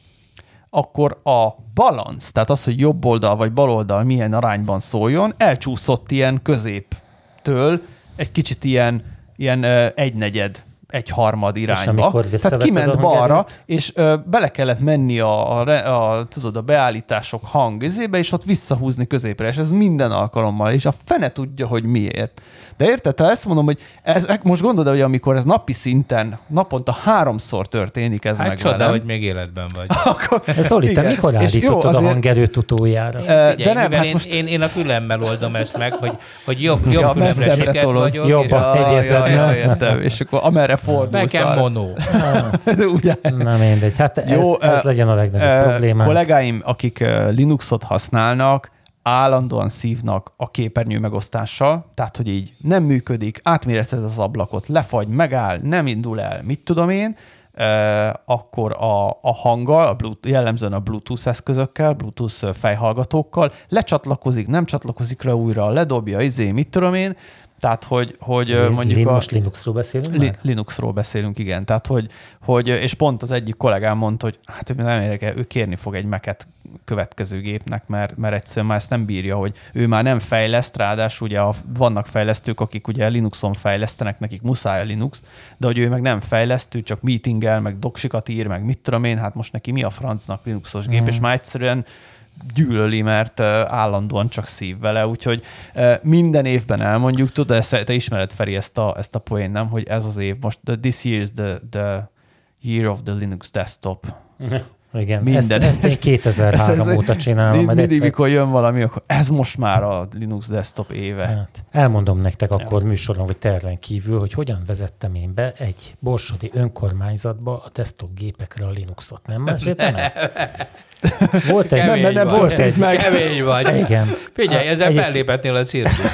akkor a balansz, tehát az, hogy jobb oldal vagy bal oldal milyen arányban szóljon, elcsúszott ilyen középtől, egy kicsit ilyen, ilyen egynegyed egy harmad irányba. Tehát kiment balra, és ö, bele kellett menni a, a, a, tudod, a beállítások hangizébe, és ott visszahúzni középre, és ez minden alkalommal, és a fene tudja, hogy miért. De érted, ha ezt mondom, hogy ez, most gondolod, hogy amikor ez napi szinten, naponta háromszor történik ez hát meg csoda, velem. hogy még életben vagy. akkor, Zoli, te mikor állítottad azért... a hangerőt utójára? Figyelj, de nem, hát én, most... én, én, a fülemmel oldom ezt meg, hogy, hogy jobb, jobb ja, fülemre siket vagyok. Jobban egyezed, ja, ja, értem, és akkor amerre fordulsz. Nekem monó. Ugye? Na mindegy, hát ez, Jó, ez legyen a legnagyobb problémám. Kollégáim, akik Linuxot használnak, állandóan szívnak a képernyő megosztással, tehát hogy így nem működik, átméreted az ablakot, lefagy, megáll, nem indul el, mit tudom én, akkor a, a hanggal, a Bluetooth, jellemzően a Bluetooth eszközökkel, Bluetooth fejhallgatókkal lecsatlakozik, nem csatlakozik le újra, ledobja, izé, mit tudom én, tehát, hogy, hogy Lin, mondjuk a... Most Linuxról beszélünk li, Linuxról beszélünk, igen. Tehát, hogy, hogy, és pont az egyik kollégám mondta, hogy hát ő nem érdekel, ő kérni fog egy meket következő gépnek, mert, mert egyszerűen már ezt nem bírja, hogy ő már nem fejleszt, ráadásul ugye a, vannak fejlesztők, akik ugye Linuxon fejlesztenek, nekik muszáj a Linux, de hogy ő meg nem fejlesztő, csak meetingel, meg doksikat ír, meg mit tudom én, hát most neki mi a francnak Linuxos gép, mm. és már egyszerűen gyűlöli, mert állandóan csak szív vele, úgyhogy minden évben elmondjuk, tudod, te ismered Feri ezt a, ezt a poén, nem, hogy ez az év, most the, this year is the, the year of the Linux desktop. Igen, Minden. Ezt, ezt én 2003 ez, ez óta csinálom. Mindig, mindig egyszer... mikor jön valami, akkor ez most már a Linux desktop éve. Hát, elmondom nektek ja. akkor műsoron, vagy terven kívül, hogy hogyan vezettem én be egy borsodi önkormányzatba a desktop gépekre a Linuxot. Nem meséltem ezt? Volt egy, nem, nem, nem, volt egy meg. Kemény vagy. Igen. Figyelj, ezzel egy... fellépetnél a cirkuszba.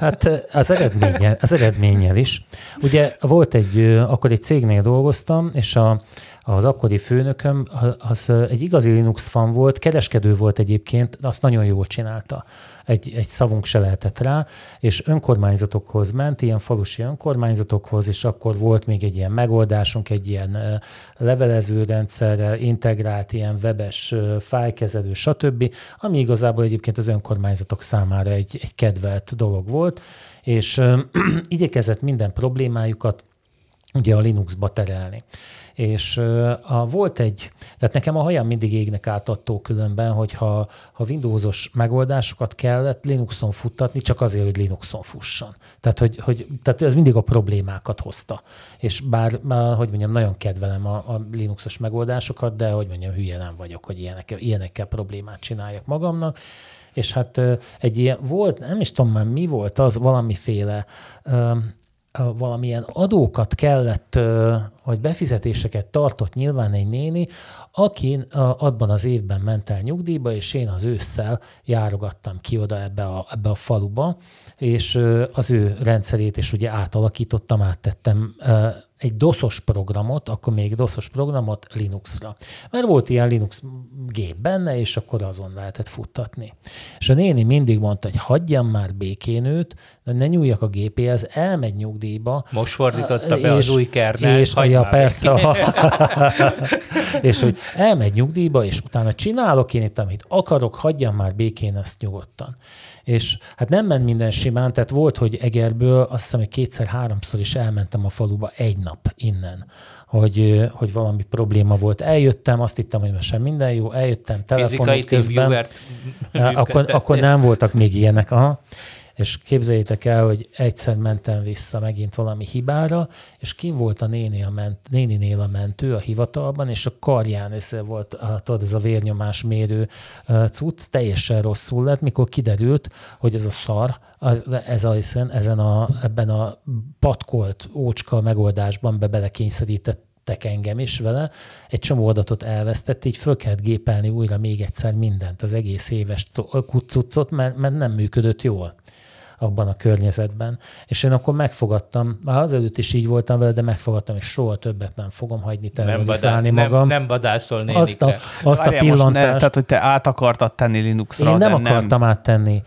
Hát az eredménnyel, az eredménnyel is. Ugye volt egy, akkor egy cégnél dolgoztam, és a, az akkori főnököm, az egy igazi Linux fan volt, kereskedő volt egyébként, azt nagyon jól csinálta. Egy, egy szavunk se lehetett rá, és önkormányzatokhoz ment, ilyen falusi önkormányzatokhoz, és akkor volt még egy ilyen megoldásunk, egy ilyen levelező rendszerrel, integrált ilyen webes fájkezelő, stb., ami igazából egyébként az önkormányzatok számára egy, egy kedvelt dolog volt, és igyekezett minden problémájukat ugye a Linuxba terelni. És a, volt egy, tehát nekem a hajam mindig égnek át különben, hogy ha, ha Windowsos megoldásokat kellett Linuxon futtatni, csak azért, hogy Linuxon fusson. Tehát, hogy, hogy, tehát ez mindig a problémákat hozta. És bár, hogy mondjam, nagyon kedvelem a, a Linuxos megoldásokat, de hogy mondjam, hülye nem vagyok, hogy ilyenek, ilyenekkel problémát csináljak magamnak és hát egy ilyen volt, nem is tudom már mi volt az, valamiféle valamilyen adókat kellett, vagy befizetéseket tartott nyilván egy néni, aki abban az évben ment el nyugdíjba, és én az ősszel járogattam ki oda ebbe a, ebbe a faluba, és az ő rendszerét is ugye átalakítottam, áttettem egy doszos programot, akkor még doszos programot Linuxra. Mert volt ilyen Linux gép benne, és akkor azon lehetett futtatni. És a néni mindig mondta, hogy hagyjam már békén őt, de ne nyúljak a gépéhez, elmegy nyugdíjba. Most fordította be és, az új kernel, és, ja, persze. és hogy elmegy nyugdíjba, és utána csinálok én itt, amit akarok, hagyjam már békén ezt nyugodtan és hát nem ment minden simán, tehát volt, hogy Egerből azt hiszem, hogy kétszer-háromszor is elmentem a faluba egy nap innen, hogy, hogy valami probléma volt. Eljöttem, azt hittem, hogy most sem minden jó, eljöttem telefonok közben. Akkor, akkor nem voltak még ilyenek. Aha és képzeljétek el, hogy egyszer mentem vissza megint valami hibára, és kim volt a néni a ment, néninél a mentő a hivatalban, és a karján ez volt, tudod, ez a vérnyomás mérő cucc, teljesen rosszul lett, mikor kiderült, hogy ez a szar, ez a, ezen a, ebben a patkolt ócska megoldásban be belekényszerített engem is vele, egy csomó adatot elvesztett, így föl kellett gépelni újra még egyszer mindent, az egész éves cuccot, mert, mert nem működött jól abban a környezetben. És én akkor megfogadtam, már azelőtt is így voltam vele, de megfogadtam, és soha többet nem fogom hagyni terrorizálni nem magam. Nem, nem vadászol Azt a, azt a pillantást. Ne, tehát, hogy te át akartad tenni Linuxra. Én nem akartam nem... áttenni.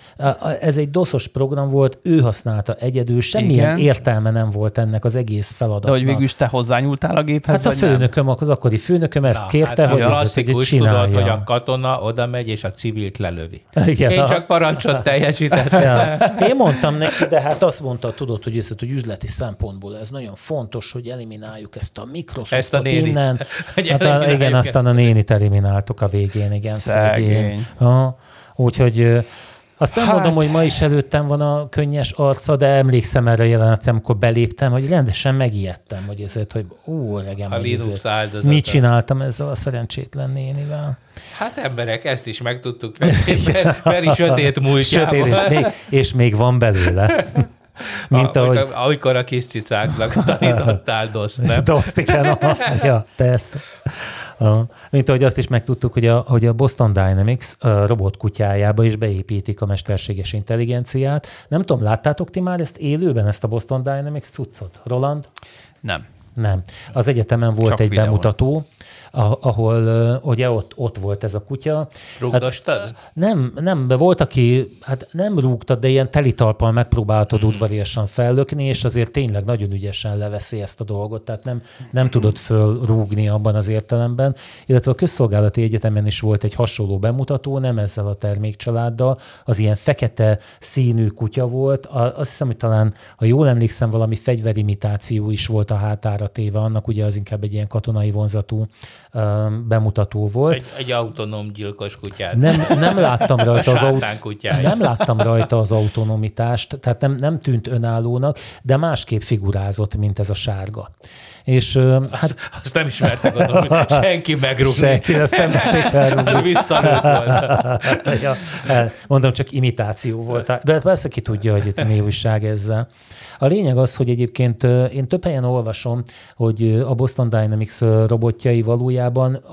Ez egy doszos program volt, ő használta egyedül, semmilyen Igen. értelme nem volt ennek az egész feladatnak. De hogy végül is te hozzányúltál a géphez, Hát a főnököm, nem? az akkori főnököm ezt Na, kérte, hát hogy ezt egy csinálja. Tudod, hogy a katona oda megy, és a civilt lelövi. Igen, Én a... csak parancsot teljesítettem. Ja. Én mondtam neki, de hát azt mondta, tudod, hogy, ezt, hogy üzleti szempontból ez nagyon fontos, hogy elimináljuk ezt a Microsoftot ezt a nénit. innen. Hát, a, igen, aztán a nénit elimináltuk a végén, igen. Szegény. Úgyhogy azt nem hát... mondom, hogy ma is előttem van a könnyes arca, de emlékszem erre jelenetem, amikor beléptem, hogy rendesen megijedtem, hogy ezért, hogy ó, regem, hogy ezért, mit csináltam ezzel a szerencsétlen nénivel. Hát emberek, ezt is megtudtuk, Feri sötét múltjában. Sötét, és még, és még van belőle. Mint a, ahogy... Amikor a kis cicáknak tanítottál doszt, nem? Doszt, igen. ja, persze. Mint ahogy azt is megtudtuk, hogy a, hogy a Boston Dynamics a robot kutyájába is beépítik a mesterséges intelligenciát. Nem tudom, láttátok ti már ezt élőben, ezt a Boston Dynamics cuccot? Roland? Nem. Nem. Az egyetemen volt Csak egy videón. bemutató, ahol ugye ott, ott volt ez a kutya. Rúgdostad? Hát, nem, nem, de volt, aki, hát nem rúgtad, de ilyen telitalpal megpróbáltad mm. udvariasan fellökni, és azért tényleg nagyon ügyesen leveszi ezt a dolgot, tehát nem, nem tudod fölrúgni abban az értelemben. Illetve a Közszolgálati Egyetemen is volt egy hasonló bemutató, nem ezzel a termékcsaláddal, az ilyen fekete színű kutya volt, azt hiszem, hogy talán, ha jól emlékszem, valami fegyverimitáció is volt a hátára téve, annak ugye az inkább egy ilyen katonai vonzatú bemutató volt. Egy, egy autonóm gyilkos kutyát. Nem, nem láttam rajta az aut- nem láttam rajta az autonomitást, tehát nem, nem tűnt önállónak, de másképp figurázott, mint ez a sárga. És hát... Azt, azt nem ismertek azon, hogy senki megrúgni. Senki, azt nem merték volt. ja, mondom, csak imitáció volt. De persze ki tudja, hogy itt mi újság ezzel. A lényeg az, hogy egyébként én több helyen olvasom, hogy a Boston Dynamics robotjai valójában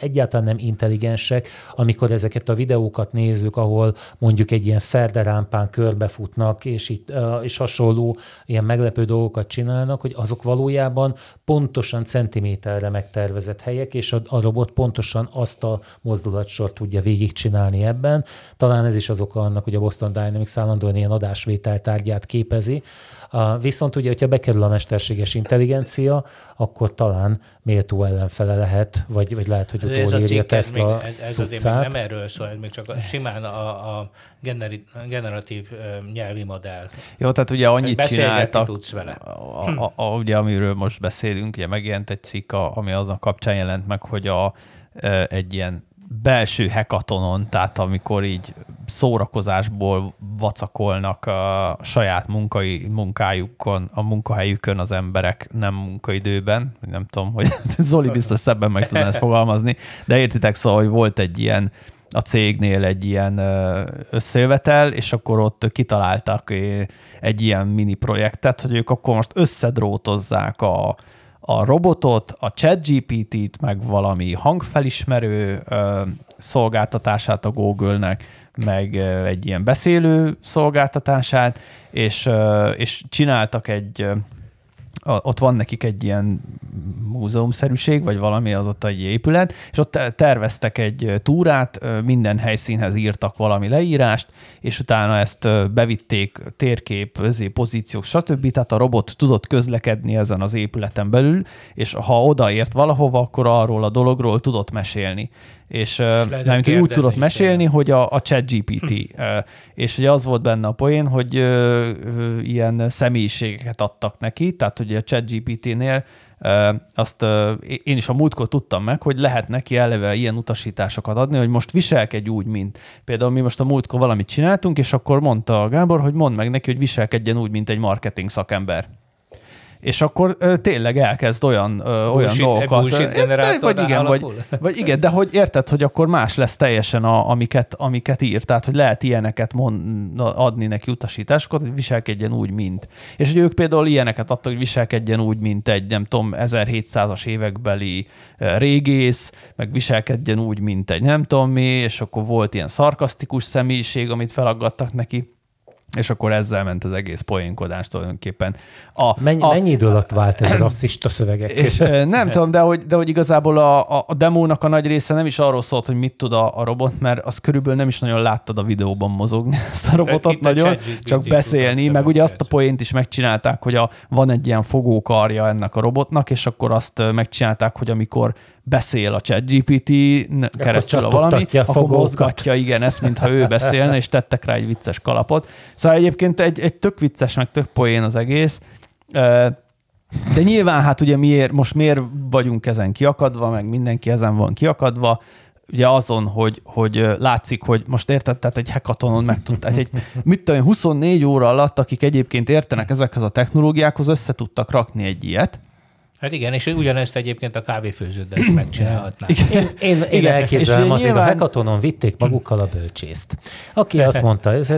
egyáltalán nem intelligensek, amikor ezeket a videókat nézzük, ahol mondjuk egy ilyen ferderámpán körbefutnak, és, itt, és hasonló ilyen meglepő dolgokat csinálnak, hogy azok valójában pontosan centiméterre megtervezett helyek, és a, a robot pontosan azt a mozdulatsort tudja végigcsinálni ebben. Talán ez is az oka annak, hogy a Boston Dynamics állandóan ilyen adásvételtárgyát képezi, Viszont ugye, hogyha bekerül a mesterséges intelligencia, akkor talán méltó ellenfele lehet, vagy, vagy lehet, hogy utolérje a Tesla ez, ez nem erről szól, ez még csak a, simán a, a generi, generatív nyelvi modell. Jó, tehát ugye annyit csináltak, tudsz vele. A, a, a, ugye amiről most beszélünk, ugye megjelent egy cikk, ami azon kapcsán jelent meg, hogy a, egy ilyen belső hekatonon, tehát amikor így szórakozásból vacakolnak a saját munkai, munkájukon, a munkahelyükön az emberek nem munkaidőben, nem tudom, hogy Zoli biztos szebben meg tudná ezt fogalmazni, de értitek, szóval, hogy volt egy ilyen a cégnél egy ilyen összejövetel, és akkor ott kitaláltak egy ilyen mini projektet, hogy ők akkor most összedrótozzák a, a robotot, a ChatGPT-t, meg valami hangfelismerő ö, szolgáltatását a Google-nek, meg egy ilyen beszélő szolgáltatását, és, ö, és csináltak egy ott van nekik egy ilyen múzeumszerűség, vagy valami az ott egy épület, és ott terveztek egy túrát, minden helyszínhez írtak valami leírást, és utána ezt bevitték térkép, pozíciók, stb. Tehát a robot tudott közlekedni ezen az épületen belül, és ha odaért valahova, akkor arról a dologról tudott mesélni és, és nem, úgy tudott mesélni, el. hogy a, a chat GPT. Hm. És ugye az volt benne a poén, hogy ö, ö, ilyen személyiségeket adtak neki, tehát ugye a chat GPT-nél azt én is a múltkor tudtam meg, hogy lehet neki eleve ilyen utasításokat adni, hogy most viselkedj úgy, mint például mi most a múltkor valamit csináltunk, és akkor mondta a Gábor, hogy mondd meg neki, hogy viselkedjen úgy, mint egy marketing szakember és akkor ö, tényleg elkezd olyan, ö, olyan bullshit, dolgokat. Bullshit vagy igen, vagy, vagy igen, de hogy érted, hogy akkor más lesz teljesen, a, amiket, amiket ír. Tehát, hogy lehet ilyeneket mond, adni neki utasításokat, hogy viselkedjen úgy, mint. És hogy ők például ilyeneket adtak, hogy viselkedjen úgy, mint egy, nem tudom, 1700-as évekbeli régész, meg viselkedjen úgy, mint egy nem tudom mi, és akkor volt ilyen szarkasztikus személyiség, amit felaggattak neki és akkor ezzel ment az egész poénkodás tulajdonképpen. A, mennyi, a, mennyi idő alatt vált ez a rasszista szövegek? És, nem tudom, de hogy, de hogy igazából a, a demónak a nagy része nem is arról szólt, hogy mit tud a, a robot, mert az körülbelül nem is nagyon láttad a videóban mozogni ezt a robotot nagyon, csak beszélni, meg ugye azt a poént is megcsinálták, hogy a, van egy ilyen fogókarja ennek a robotnak, és akkor azt megcsinálták, hogy amikor beszél a ChatGPT keresztül a valami, akkor mozgatja, igen, ezt, mintha ő beszélne, és tettek rá egy vicces kalapot. Szóval egyébként egy, egy tök vicces, meg tök poén az egész. De nyilván hát ugye miért, most miért vagyunk ezen kiakadva, meg mindenki ezen van kiakadva, ugye azon, hogy, hogy látszik, hogy most érted, tehát egy hackathonon meg tudták, egy, mit tudom, 24 óra alatt, akik egyébként értenek ezekhez a technológiákhoz, össze tudtak rakni egy ilyet, Hát igen, és ugyanezt egyébként a kávéfőződdel is megcsinálhatnák. Én, én, én elképzelem, azért nyilván... a hekatonon vitték magukkal a bölcsészt, aki azt mondta, ez,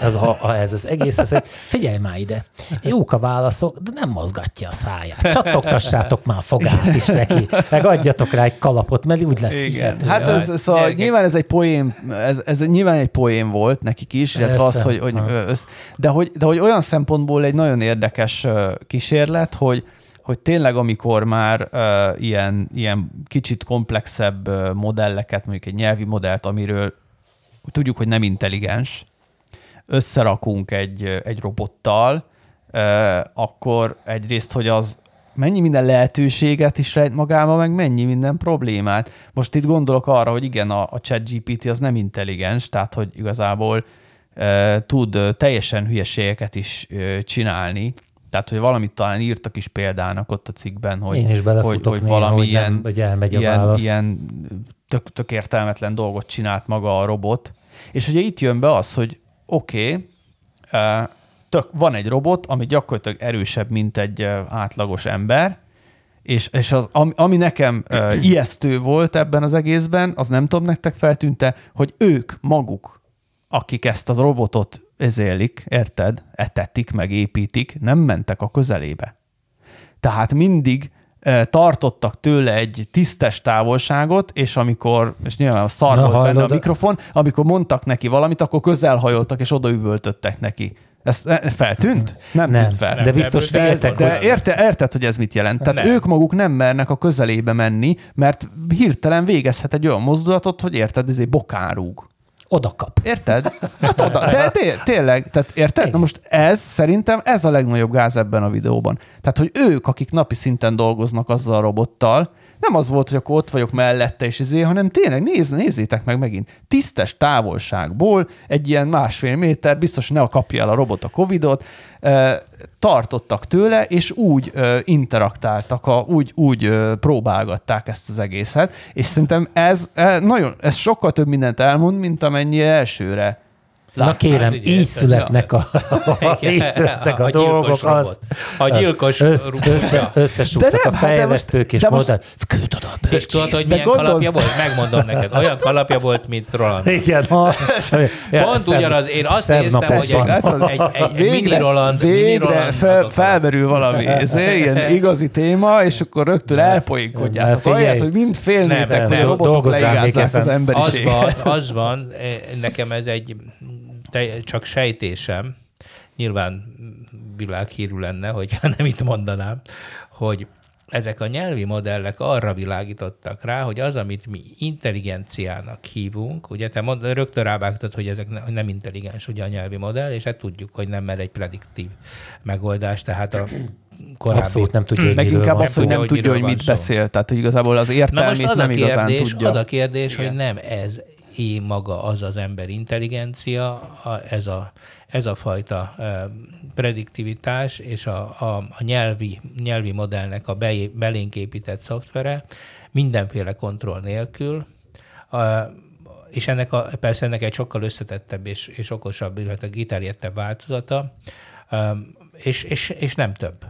ha, ha ez az egész, ez, figyelj már ide, jók a válaszok, de nem mozgatja a száját. Csattogtassátok már fogát is neki, meg adjatok rá egy kalapot, mert úgy lesz igen. hihető. Hát ez, szóval Gyergek. nyilván ez egy poém, ez, ez nyilván egy poém volt nekik is, illetve az, hogy, hogy, de, hogy, de hogy olyan szempontból egy nagyon érdekes kísérlet, hogy hogy tényleg amikor már uh, ilyen, ilyen kicsit komplexebb uh, modelleket, mondjuk egy nyelvi modellt, amiről tudjuk, hogy nem intelligens, összerakunk egy, egy robottal, uh, akkor egyrészt, hogy az mennyi minden lehetőséget is rejt magába, meg mennyi minden problémát. Most itt gondolok arra, hogy igen, a, a chat GPT az nem intelligens, tehát hogy igazából e, tud teljesen hülyeségeket is e, csinálni, tehát, hogy valamit talán írtak is példának ott a cikkben, hogy, Én is hogy, hogy valami hogy ilyen, nem, hogy elmegy a ilyen, ilyen tök, tök értelmetlen dolgot csinált maga a robot. És ugye itt jön be az, hogy oké, okay, tök, van egy robot, ami gyakorlatilag erősebb, mint egy átlagos ember, és, és az, ami, ami nekem uh, ijesztő volt ebben az egészben, az nem tudom, nektek feltűnte, hogy ők maguk, akik ezt az robotot ezélik, érted, etetik, meg építik, nem mentek a közelébe. Tehát mindig tartottak tőle egy tisztes távolságot, és amikor, és nyilván a szar volt benne a mikrofon, amikor mondtak neki valamit, akkor közelhajoltak, és odaüvöltöttek neki. Ez feltűnt? Nem, nem tűnt fel. De biztos féltek. De érte, érted, hogy ez mit jelent? Tehát nem. ők maguk nem mernek a közelébe menni, mert hirtelen végezhet egy olyan mozdulatot, hogy érted, ez egy bokárúg. Oda kap. Érted? Hát oda. De té- tényleg, tehát érted? Na most ez szerintem ez a legnagyobb gáz ebben a videóban. Tehát, hogy ők, akik napi szinten dolgoznak azzal a robottal, nem az volt, hogy akkor ott vagyok mellette, és ezért, hanem tényleg nézz, nézzétek meg megint. Tisztes távolságból egy ilyen másfél méter, biztos, ne kapja el a robot a Covidot, tartottak tőle, és úgy interaktáltak, a, úgy, úgy próbálgatták ezt az egészet, és szerintem ez, ez nagyon, ez sokkal több mindent elmond, mint amennyi elsőre Na kérem, ugye, így születnek a, a, így születnek a, a dolgok. Az, a gyilkos össz, össze, összesúgtak a fejlesztők, és mondták, küld oda a És tudod, hogy milyen gondol... kalapja volt? Megmondom neked. Olyan kalapja volt, mint Roland. Igen. Ha, Pont ugyanaz. Én azt néztem, hogy egy, egy, egy végre, mini Roland. Végre mini fel, felmerül valami ilyen igazi téma, és akkor rögtön elpoinkodjátok. Ahelyett, hogy mind félnétek, hogy a robotok leigázzák az emberiséget. Az van, az van, nekem ez egy te, csak sejtésem, nyilván világhírű lenne, hogy nem itt mondanám, hogy ezek a nyelvi modellek arra világítottak rá, hogy az, amit mi intelligenciának hívunk, ugye te mond, rögtön rávágtad, hogy ezek ne, nem intelligens ugye a nyelvi modell, és hát tudjuk, hogy nem mer egy prediktív megoldás, tehát a korábbi... Abszolút nem tudja, hogy Meg inkább azt, hogy nem hogy tudja, hogy mit beszél. Tehát, hogy igazából az értelmét nem kérdés, igazán tudja. Az a kérdés, Igen. hogy nem ez é maga az az ember intelligencia, a, ez, a, ez a fajta e, prediktivitás és a, a, a nyelvi, nyelvi modellnek a be, belénk épített szoftvere mindenféle kontroll nélkül, a, és ennek a, persze ennek egy sokkal összetettebb és, és okosabb, illetve kiterjedtebb változata, és, és, és nem több.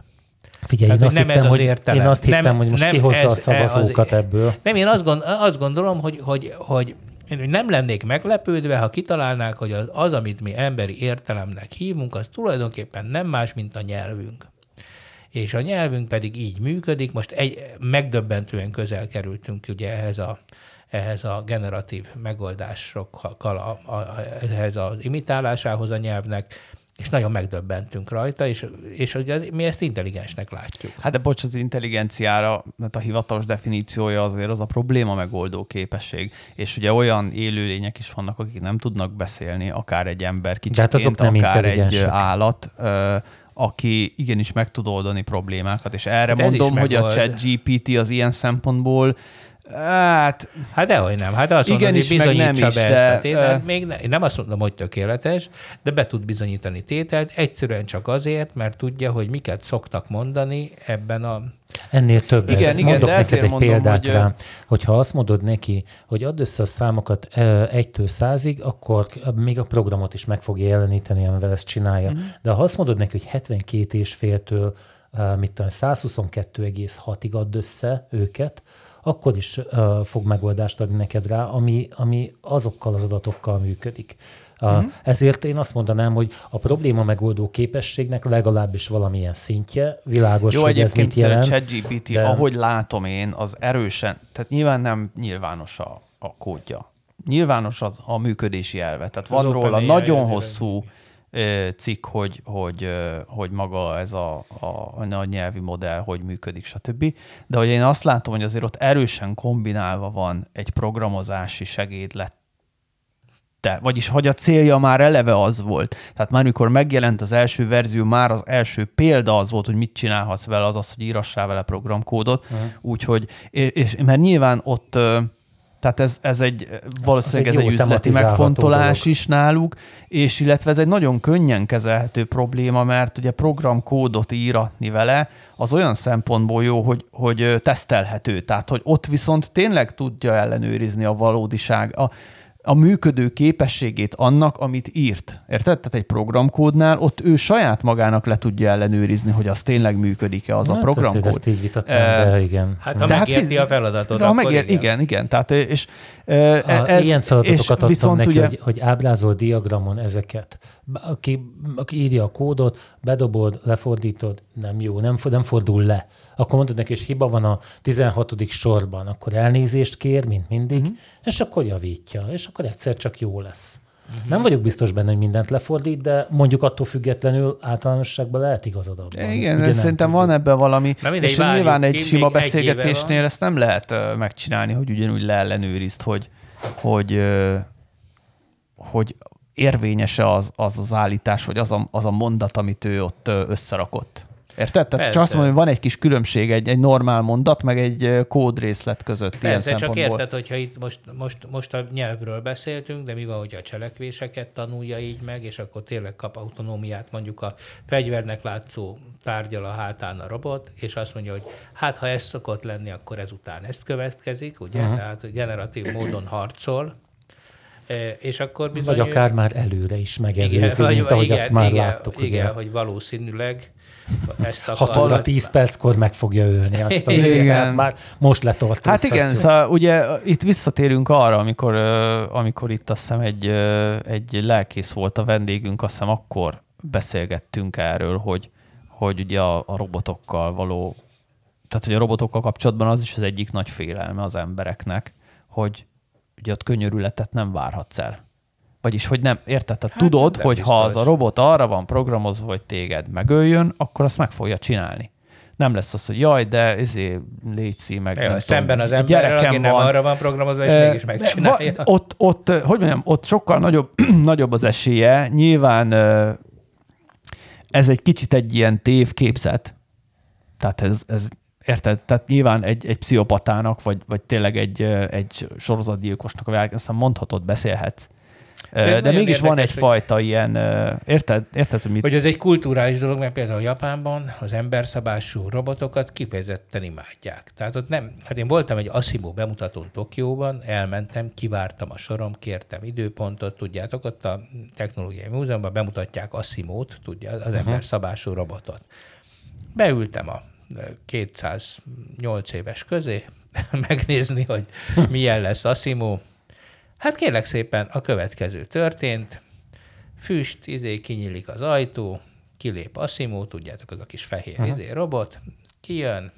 Figyelj, én, azt nem hittem, ez hogy, értelem. én azt hittem, nem, hogy most kihozza ez, a szavazókat az, ebből. Nem, én azt, gond, azt gondolom, hogy, hogy, hogy én nem lennék meglepődve, ha kitalálnák, hogy az, az, amit mi emberi értelemnek hívunk, az tulajdonképpen nem más, mint a nyelvünk. És a nyelvünk pedig így működik. Most egy, megdöbbentően közel kerültünk ugye ehhez a, ehhez a generatív megoldásokkal, a, a, ehhez az imitálásához a nyelvnek, és nagyon megdöbbentünk rajta, és, és ugye mi ezt intelligensnek látjuk. Hát de bocs, az intelligenciára, mert a hivatalos definíciója azért az a probléma megoldó képesség, és ugye olyan élőlények is vannak, akik nem tudnak beszélni, akár egy ember kicsiként, hát azok nem akár egy állat, aki igenis meg tud oldani problémákat, és erre de mondom, hogy a chat GPT az ilyen szempontból Hát, hát dehogy nem. Hát azt igen mondod, is, hogy nem is, be de, ezt a tételt. Még ne, én nem azt mondom, hogy tökéletes, de be tud bizonyítani tételt, egyszerűen csak azért, mert tudja, hogy miket szoktak mondani ebben a... Ennél több. Igen, igen, Mondok de neked egy mondom, példát hogy... rá. Hogyha azt mondod neki, hogy add össze a számokat egytől százig, akkor még a programot is meg fogja jeleníteni, amivel ezt csinálja. Mm-hmm. De ha azt mondod neki, hogy 72 és féltől mit tudom, 122,6-ig add össze őket, akkor is uh, fog megoldást adni neked rá, ami, ami azokkal az adatokkal működik. Uh, uh-huh. Ezért én azt mondanám, hogy a probléma megoldó képességnek legalábbis valamilyen szintje, világos, Jó, hogy ez mit jelent. Jó, ChatGPT, de... ahogy látom én, az erősen, tehát nyilván nem nyilvános a, a kódja. Nyilvános az a működési elve. Tehát van róla nagyon hosszú cikk, hogy, hogy, hogy maga ez a, a, a nyelvi modell, hogy működik, stb. De hogy én azt látom, hogy azért ott erősen kombinálva van egy programozási segédlet te, vagyis hogy a célja már eleve az volt. Tehát már amikor megjelent az első verzió, már az első példa az volt, hogy mit csinálhatsz vele, az az, hogy írassál vele programkódot. Uh-huh. Úgyhogy, és, és mert nyilván ott tehát ez, ez egy valószínűleg ez egy, ez egy üzleti megfontolás dolog. is náluk, és illetve ez egy nagyon könnyen kezelhető probléma, mert ugye programkódot íratni vele, az olyan szempontból jó, hogy, hogy tesztelhető. Tehát, hogy ott viszont tényleg tudja ellenőrizni a valódiság, a, a működő képességét annak, amit írt. Érted? Tehát egy programkódnál ott ő saját magának le tudja ellenőrizni, hogy az tényleg működik-e az hát, a programkód. Ezt így vitatnám, de igen. Hát ha de megérti hát, a feladatot, ha megér, igen. igen, igen. Tehát, és, a, ez, ilyen feladatokat és adtam neki, ugye, hogy, hogy ábrázol diagramon ezeket. Aki, aki írja a kódot, bedobod, lefordítod, nem jó, nem, nem fordul le akkor mondod neki, és hiba van a 16. sorban, akkor elnézést kér, mint mindig, uh-huh. és akkor javítja, és akkor egyszer csak jó lesz. Uh-huh. Nem vagyok biztos benne, hogy mindent lefordít, de mondjuk attól függetlenül általánosságban lehet igazad abban. Igen, ez szerintem van ebben valami, Na mindegy, és nyilván egy sima beszélgetésnél ezt nem lehet megcsinálni, hogy ugyanúgy leellenőrizd, hogy, hogy, hogy érvényese az, az az állítás, vagy az a, az a mondat, amit ő ott összerakott. Érted? Tehát csak azt mondom, hogy van egy kis különbség egy, egy normál mondat, meg egy kódrészlet között Persze, ilyen csak szempontból. érted, hogyha itt most, most, most a nyelvről beszéltünk, de mi van, hogy a cselekvéseket tanulja így meg, és akkor tényleg kap autonómiát, mondjuk a fegyvernek látszó tárgyal a hátán a robot, és azt mondja, hogy hát ha ez szokott lenni, akkor ezután ezt következik, ugye? Uh-huh. Tehát generatív módon harcol, e, és akkor bizony... Vagy akár már előre is megelőzi, mint ahogy igen, azt már igen, láttuk. Igen, ugye? hogy valószínűleg ezt ha 10 perckor meg fogja ölni azt a igen. már most letartóztatjuk. Hát igen, szóval ugye itt visszatérünk arra, amikor, amikor itt azt hiszem egy, egy lelkész volt a vendégünk, azt hiszem akkor beszélgettünk erről, hogy, hogy ugye a, a robotokkal való, tehát hogy a robotokkal kapcsolatban az is az egyik nagy félelme az embereknek, hogy ugye ott könyörületet nem várhatsz el. Vagyis, hogy nem, érted? Tehát hát, tudod, hogy ha az a robot arra van programozva, hogy téged megöljön, akkor azt meg fogja csinálni. Nem lesz az, hogy jaj, de ezért létszi meg. Jó, nem szemben tudom, az emberrel, aki nem van, arra van programozva, és e, mégis megcsinálja. Va, ott, ott, hogy mondjam, ott sokkal nagyobb, nagyobb az esélye. Nyilván ez egy kicsit egy ilyen tévképzet. Tehát ez, ez Érted? Tehát nyilván egy, egy pszichopatának, vagy, vagy tényleg egy, egy sorozatgyilkosnak, vagy aztán mondhatod, beszélhetsz. De, de mégis van egyfajta hogy... ilyen, érted, érted, hogy mit... Hogy ez egy kulturális dolog, mert például Japánban az emberszabású robotokat kifejezetten imádják. Tehát ott nem, hát én voltam egy Asimo bemutatón Tokióban, elmentem, kivártam a sorom, kértem időpontot, tudjátok, ott a Technológiai Múzeumban bemutatják Asimót, tudja, az uh-huh. emberszabású robotot. Beültem a 208 éves közé, megnézni, hogy milyen lesz Asimo, Hát kérlek szépen, a következő történt. Füst, izé, kinyílik az ajtó, kilép Asimo, tudjátok, az a kis fehér uh-huh. izé, robot, kijön,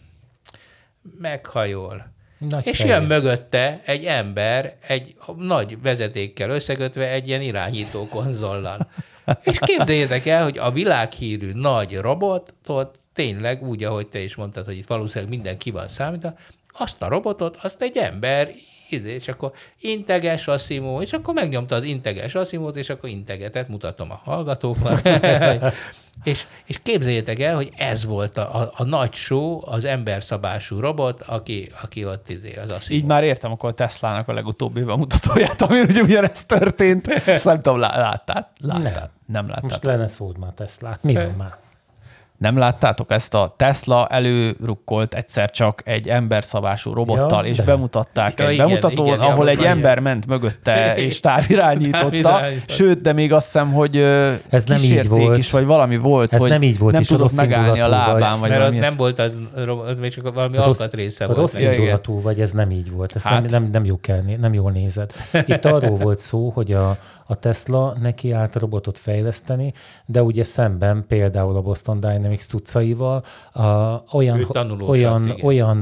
meghajol, nagy és fehér. jön mögötte egy ember, egy nagy vezetékkel összekötve egy ilyen irányító konzollal. és képzeljétek el, hogy a világhírű nagy robotot tényleg úgy, ahogy te is mondtad, hogy itt valószínűleg minden ki van számítva, azt a robotot, azt egy ember izé, és akkor integes a szimó, és akkor megnyomta az integes a szimót, és akkor integetet mutatom a hallgatóknak. és, és képzeljétek el, hogy ez volt a, a, a nagy show, az emberszabású robot, aki, aki ott izé az azt Így már értem akkor a Tesla-nak a legutóbbi bemutatóját, ami ugye ugyanezt történt. Ezt nem tudom, láttál? láttál? Nem. nem láttál. Most lenne szód már Teslát. Mi van már? Nem láttátok ezt a Tesla előrukkolt egyszer csak egy emberszabású robottal, ja, és de. bemutatták ja, egy igen, bemutatón, igen, ahol egy igen. ember ment mögötte, és távirányította, sőt, de még azt hiszem, hogy ez nem így volt. is, vagy valami volt, ez hogy nem, így volt, nem tudott megállni a lábán, vagy, vagy valami nem volt az, még csak valami rossz, alkatrésze volt. Rossz indulatú, vagy ez nem így volt. Ezt hát. nem, nem, nem, jó kell, nem jól nézed. Itt arról volt szó, hogy a, a Tesla neki állt a robotot fejleszteni, de ugye szemben például a Boston Dynamics cuccaival a, olyan, olyan, olyan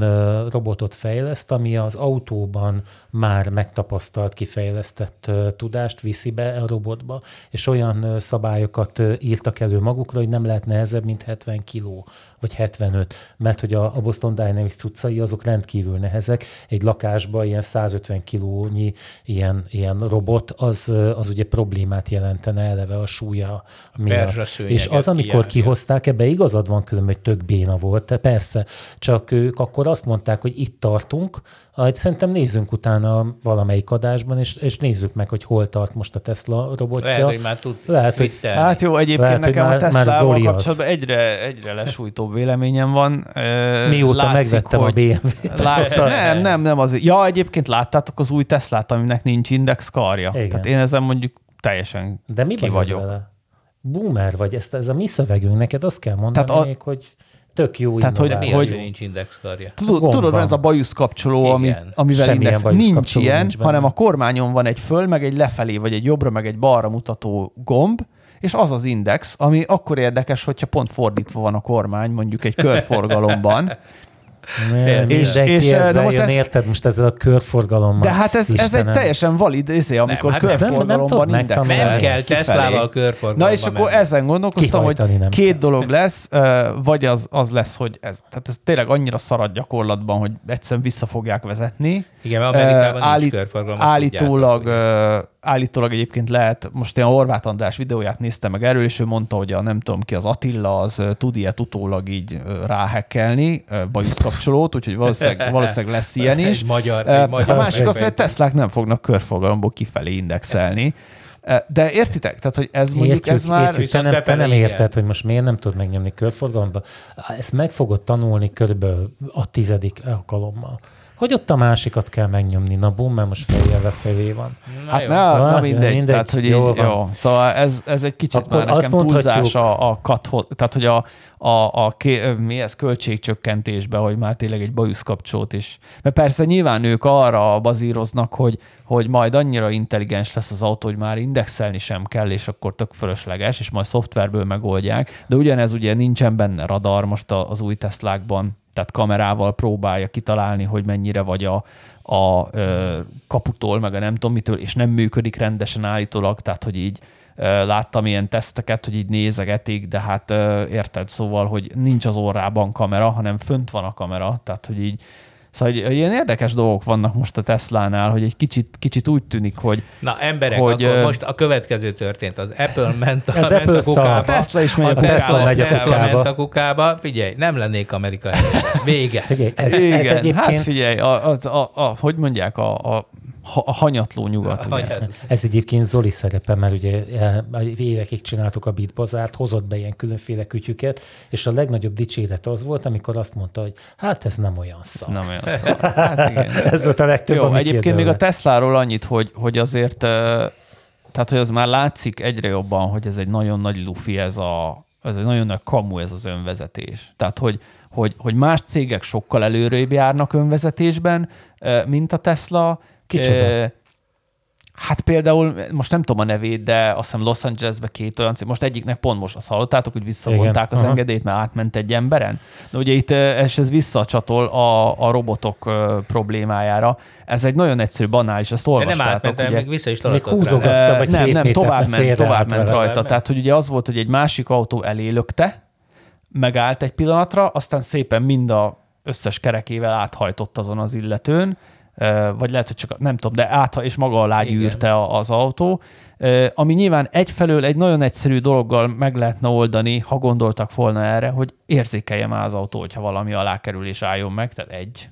robotot fejleszt, ami az autóban már megtapasztalt, kifejlesztett tudást viszi be a robotba, és olyan szabályokat írtak elő magukra, hogy nem lehet nehezebb, mint 70 kiló vagy 75, mert hogy a, a Boston Dynamics cuccai azok rendkívül nehezek. Egy lakásban ilyen 150 kilónyi ilyen, ilyen robot, az, az ugye problémát jelentene eleve a súlya miatt. És az, amikor ilyen, kihozták, ebbe igazad van különben, hogy tök béna volt, persze, csak ők akkor azt mondták, hogy itt tartunk, Hát szerintem nézzünk utána valamelyik adásban, és, és nézzük meg, hogy hol tart most a Tesla robotja. Lehet, hogy már tud lehet, hogy, Hát jó, egyébként lehet, nekem már, a Tesla-val kapcsolatban egyre, egyre lesújtóbb véleményem van. Mióta Látszik, megvettem hogy... a BMW-t. Lát... Nem, nem, nem az. Ja, egyébként láttátok az új Teslát, aminek nincs index karja. Igen. Tehát én ezen mondjuk teljesen De mi ki vagyok. Vele? Boomer vagy, ezt, ez a mi szövegünk, neked azt kell mondani Tehát a... még, hogy tök jó Tehát, hogy, hogy, hogy nincs index karja. Tudod, tudod ez a bajusz kapcsoló, ami, amivel Semmilyen index nincs ilyen, nincs hanem a kormányon van egy föl, meg egy lefelé, vagy egy jobbra, meg egy balra mutató gomb, és az az index, ami akkor érdekes, hogyha pont fordítva van a kormány, mondjuk egy körforgalomban, Nem, és, és, de most jön, ez, érted most ezzel a körforgalommal. De hát ez, ez egy teljesen valid izé, amikor nem, hát körforgalomban nem, nem, nem kell Teslával körforgalomban Na és akkor menni. ezen gondolkoztam, hogy két kell. dolog lesz, vagy az, az lesz, hogy ez, tehát ez tényleg annyira szarad gyakorlatban, hogy egyszerűen vissza fogják vezetni. Igen, mert Amerikában Állít, Állítólag állítólag egyébként lehet, most én a Horváth András videóját néztem meg erről, és ő mondta, hogy a nem tudom ki, az Attila, az tud ilyet utólag így ráhekkelni, bajusz kapcsolót, úgyhogy valószínűleg, valószínűleg lesz ilyen is. Egy magyar, egy magyar a másik az, hogy Teslák nem fognak körforgalomból kifelé indexelni. De értitek? Tehát, hogy ez mondjuk értjük, ez már... Értjük, te nem, te nem érted, hogy most miért nem tud megnyomni körforgalomba. Ezt meg fogod tanulni körülbelül a tizedik alkalommal. Hogy ott a másikat kell megnyomni? Na bum, mert most feljelve felé van. Na hát ne, na, na mindegy, mindegy, tehát hogy jó, így, jó. Szóval ez, ez egy kicsit Akkor már nekem túlzás a, a cut, tehát hogy a, a, a ké, mi ez, költségcsökkentésbe, hogy már tényleg egy bajusz kapcsolót is. Mert persze nyilván ők arra bazíroznak, hogy, hogy majd annyira intelligens lesz az autó, hogy már indexelni sem kell, és akkor tök fölösleges, és majd szoftverből megoldják. De ugyanez ugye nincsen benne radar most az új Teslákban, tehát kamerával próbálja kitalálni, hogy mennyire vagy a, a ö, kaputól, meg a nem tudom mitől, és nem működik rendesen állítólag, tehát hogy így ö, láttam ilyen teszteket, hogy így nézegetik, de hát ö, érted, szóval, hogy nincs az orrában kamera, hanem fönt van a kamera, tehát hogy így Szóval hogy, hogy ilyen érdekes dolgok vannak most a Tesla-nál, hogy egy kicsit, kicsit úgy tűnik, hogy... Na emberek, hogy, akkor most a következő történt. Az Apple ment a, az ment Apple a kukába. A Tesla is megy a, a Tesla, megy a Tesla ment a kukába. Figyelj, nem lennék Amerika Vége. Figyelj, ez, Igen, ez egyébként... hát figyelj, a, a, a, a, hogy mondják, a, a a hanyatló nyugat. A ugye. Ez egyébként Zoli szerepe, mert ugye e, évekig csináltuk a beatbazárt, hozott be ilyen különféle kütyüket, és a legnagyobb dicséret az volt, amikor azt mondta, hogy hát ez nem olyan szar. Ez nem olyan szar. Hát igen. ez volt a legtöbb, Jó, egyébként kérdőle. még a Tesláról annyit, hogy, hogy azért, tehát hogy az már látszik egyre jobban, hogy ez egy nagyon nagy lufi, ez a, ez egy nagyon nagy kamu ez az önvezetés. Tehát, hogy, hogy, hogy más cégek sokkal előrébb járnak önvezetésben, mint a Tesla, Kicsoda? Hát például, most nem tudom a nevét, de azt hiszem Los Angelesbe két olyan cég, most egyiknek pont most azt hallottátok, hogy visszavonták Igen. az Aha. engedélyt, mert átment egy emberen. De ugye itt és ez visszacsatol a, a robotok problémájára. Ez egy nagyon egyszerű, banális, ezt olvastátok. De nem átment, ugye? még vissza is még húzogatta, vagy Nem, nem, tovább ment, tovább ment rajta. Tehát, hogy ugye az volt, hogy egy másik autó elélökte, megállt egy pillanatra, aztán szépen mind a összes kerekével áthajtott azon az illetőn, vagy lehet, hogy csak nem tudom, de átha és maga alá gyűrte az autó, ami nyilván egyfelől egy nagyon egyszerű dologgal meg lehetne oldani, ha gondoltak volna erre, hogy érzékelje már az autó, hogyha valami alá kerül és álljon meg, tehát egy.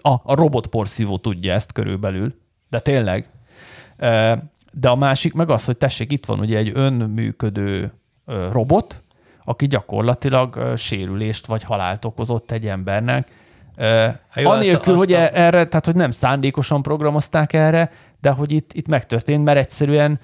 A, a robotporszívó tudja ezt körülbelül, de tényleg. De a másik meg az, hogy tessék, itt van ugye egy önműködő robot, aki gyakorlatilag sérülést vagy halált okozott egy embernek, Uh, anélkül, hogy e- erre, tehát hogy nem szándékosan programozták erre, de hogy itt, itt megtörtént, mert egyszerűen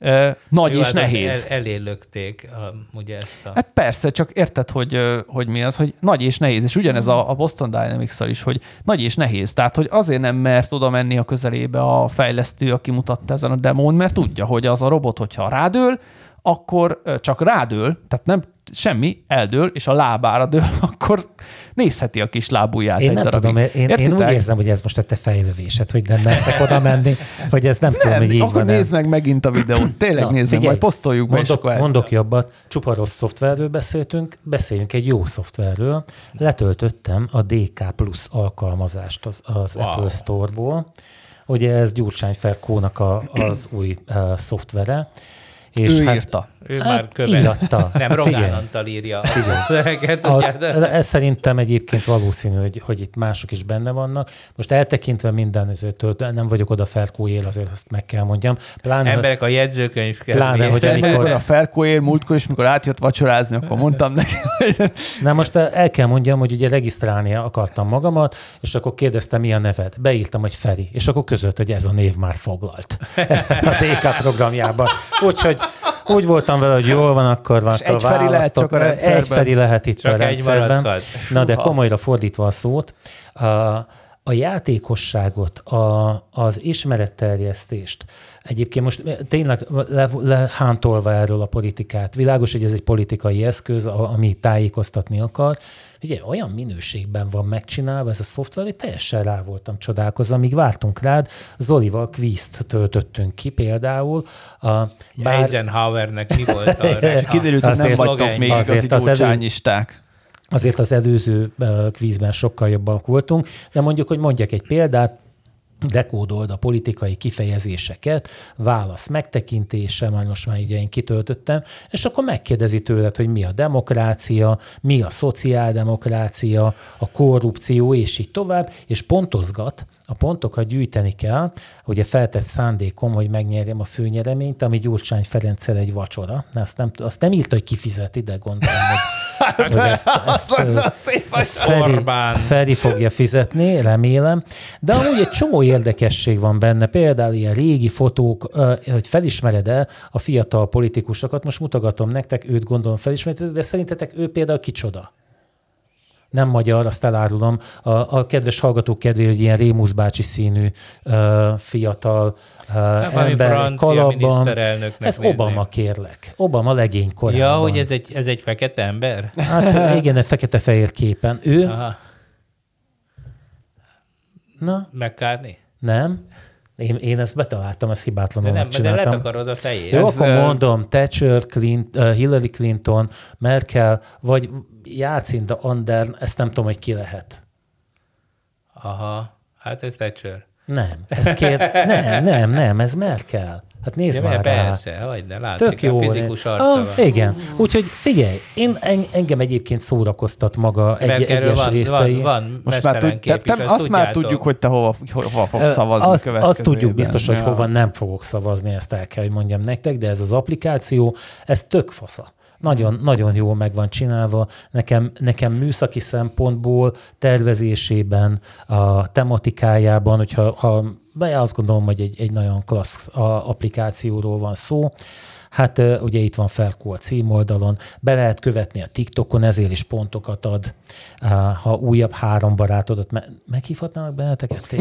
uh, nagy Jó, és hát nehéz. El, elélökték a, ugye ezt a... Hát persze, csak érted, hogy, hogy mi az, hogy nagy és nehéz, és ugyanez a, a Boston dynamics is, hogy nagy és nehéz, tehát hogy azért nem mert oda menni a közelébe a fejlesztő, aki mutatta ezen a demón, mert tudja, hogy az a robot, hogyha rádől, akkor csak rádől, tehát nem semmi, eldől, és a lábára dől, akkor nézheti a kis lábujját Én nem darabig. tudom, én, én úgy érzem, hogy ez most a te fejlövésed, hogy nem mertek oda menni, hogy ez nem, tudom, Nem, hogy így akkor van. nézd meg megint a videót. Tényleg Na, nézd meg, majd posztoljuk be, mondok, akkor mondok jobbat, csupa rossz szoftverről beszéltünk, beszéljünk egy jó szoftverről. Letöltöttem a DK Plus alkalmazást az, az Wow. wow. Apple Store-ból. Ugye ez Gyurcsány Ferkónak a, az új uh, szoftvere. És ő hát, írta. Ő Hát, már követ. íratta. Nem, Figyelj. Rogán Antal írja a szöveget. Az, tudjátok? ez szerintem egyébként valószínű, hogy, hogy itt mások is benne vannak. Most eltekintve minden ezértől, nem vagyok oda Ferkó él, azért azt meg kell mondjam. Pláne, Emberek a jegyzőkönyv kell. Pláne, hogy amikor- a Ferkó ér múltkor, és mikor átjött vacsorázni, akkor mondtam neki, hogy Na most el kell mondjam, hogy ugye regisztrálni akartam magamat, és akkor kérdeztem, mi a neved. Beírtam, hogy Feri, és akkor között, hogy ez a név már foglalt a DK programjában. Úgyhogy úgy voltam vele, hogy jól van, akkor van. Egy Feri lehet csak a rendszerben. Egy Feri lehet itt Csak a egy rendszerben. maradhat. Na de komolyra fordítva a szót, a, a játékosságot, a, az ismeretterjesztést, egyébként most tényleg le, lehántolva erről a politikát, világos, hogy ez egy politikai eszköz, ami tájékoztatni akar, ugye olyan minőségben van megcsinálva ez a szoftver, hogy teljesen rá voltam csodálkozva, amíg vártunk rád, Zolival kvízt töltöttünk ki például. A, Bár... Eisenhowernek mi volt a és kiderült, hogy nem vagytok még azért igazi az gyurcsányisták. Azért az előző kvízben sokkal jobbak voltunk, de mondjuk, hogy mondjak egy példát, dekódold a politikai kifejezéseket, válasz megtekintése, már most már ugye én kitöltöttem, és akkor megkérdezi tőled, hogy mi a demokrácia, mi a szociáldemokrácia, a korrupció, és így tovább, és pontozgat, a pontokat gyűjteni kell, ugye feltett szándékom, hogy megnyerjem a főnyereményt, ami Gyurcsány Ferenccel egy vacsora. Na, azt, nem, azt nem írta, hogy kifizeti, de gondolom, hogy, hogy ezt, ezt, ezt Feri. Feri fogja fizetni, remélem. De amúgy egy csomó érdekesség van benne, például ilyen régi fotók, hogy felismered el a fiatal politikusokat. Most mutogatom nektek, őt gondolom felismeritek, de szerintetek ő például kicsoda? Nem magyar, azt elárulom. A, a kedves hallgatók kedvéért, hogy ilyen Rémusz bácsi színű uh, fiatal uh, Hát ember egy kalapban. Ez. Obama, kérlek. Obama legény korában. Ja, hogy ez egy, ez egy fekete ember? Hát igen, egy fekete-fehér képen. Ő, Aha. na, McCartney? nem. Én, én ezt betaláltam, ezt hibátlanul De nem, de megcsináltam. letakarod a fejét. Jó, Ez, akkor mondom, Thatcher, Clint, uh, Hillary Clinton, Merkel, vagy Jacinda Andern, ezt nem tudom, hogy ki lehet. Aha, hát ez Thatcher. Nem, ez kér... nem, nem, nem, ez Merkel. Hát nézd Ja, már mert rá. persze, ne látszik, Tök jó. a fizikus arca ah, van. igen. Úgyhogy figyelj, én, en, engem egyébként szórakoztat maga egy, egyes van, részei. van, van Most már tud, te, te, azt már tudjátok. tudjuk, hogy te hova, hova fogsz szavazni azt, azt tudjuk biztos, hogy Ja. hova nem fogok szavazni, ezt el kell, hogy mondjam nektek, de ez az applikáció, ez tök fasza. Nagyon, nagyon jól meg van csinálva. Nekem, nekem műszaki szempontból, tervezésében, a tematikájában, hogyha ha, be azt gondolom, hogy egy, egy nagyon klassz applikációról van szó. Hát ugye itt van Ferkó a címoldalon, be lehet követni a TikTokon, ezért is pontokat ad. Ha újabb három barátodat, me- meghívhatnának benneteket?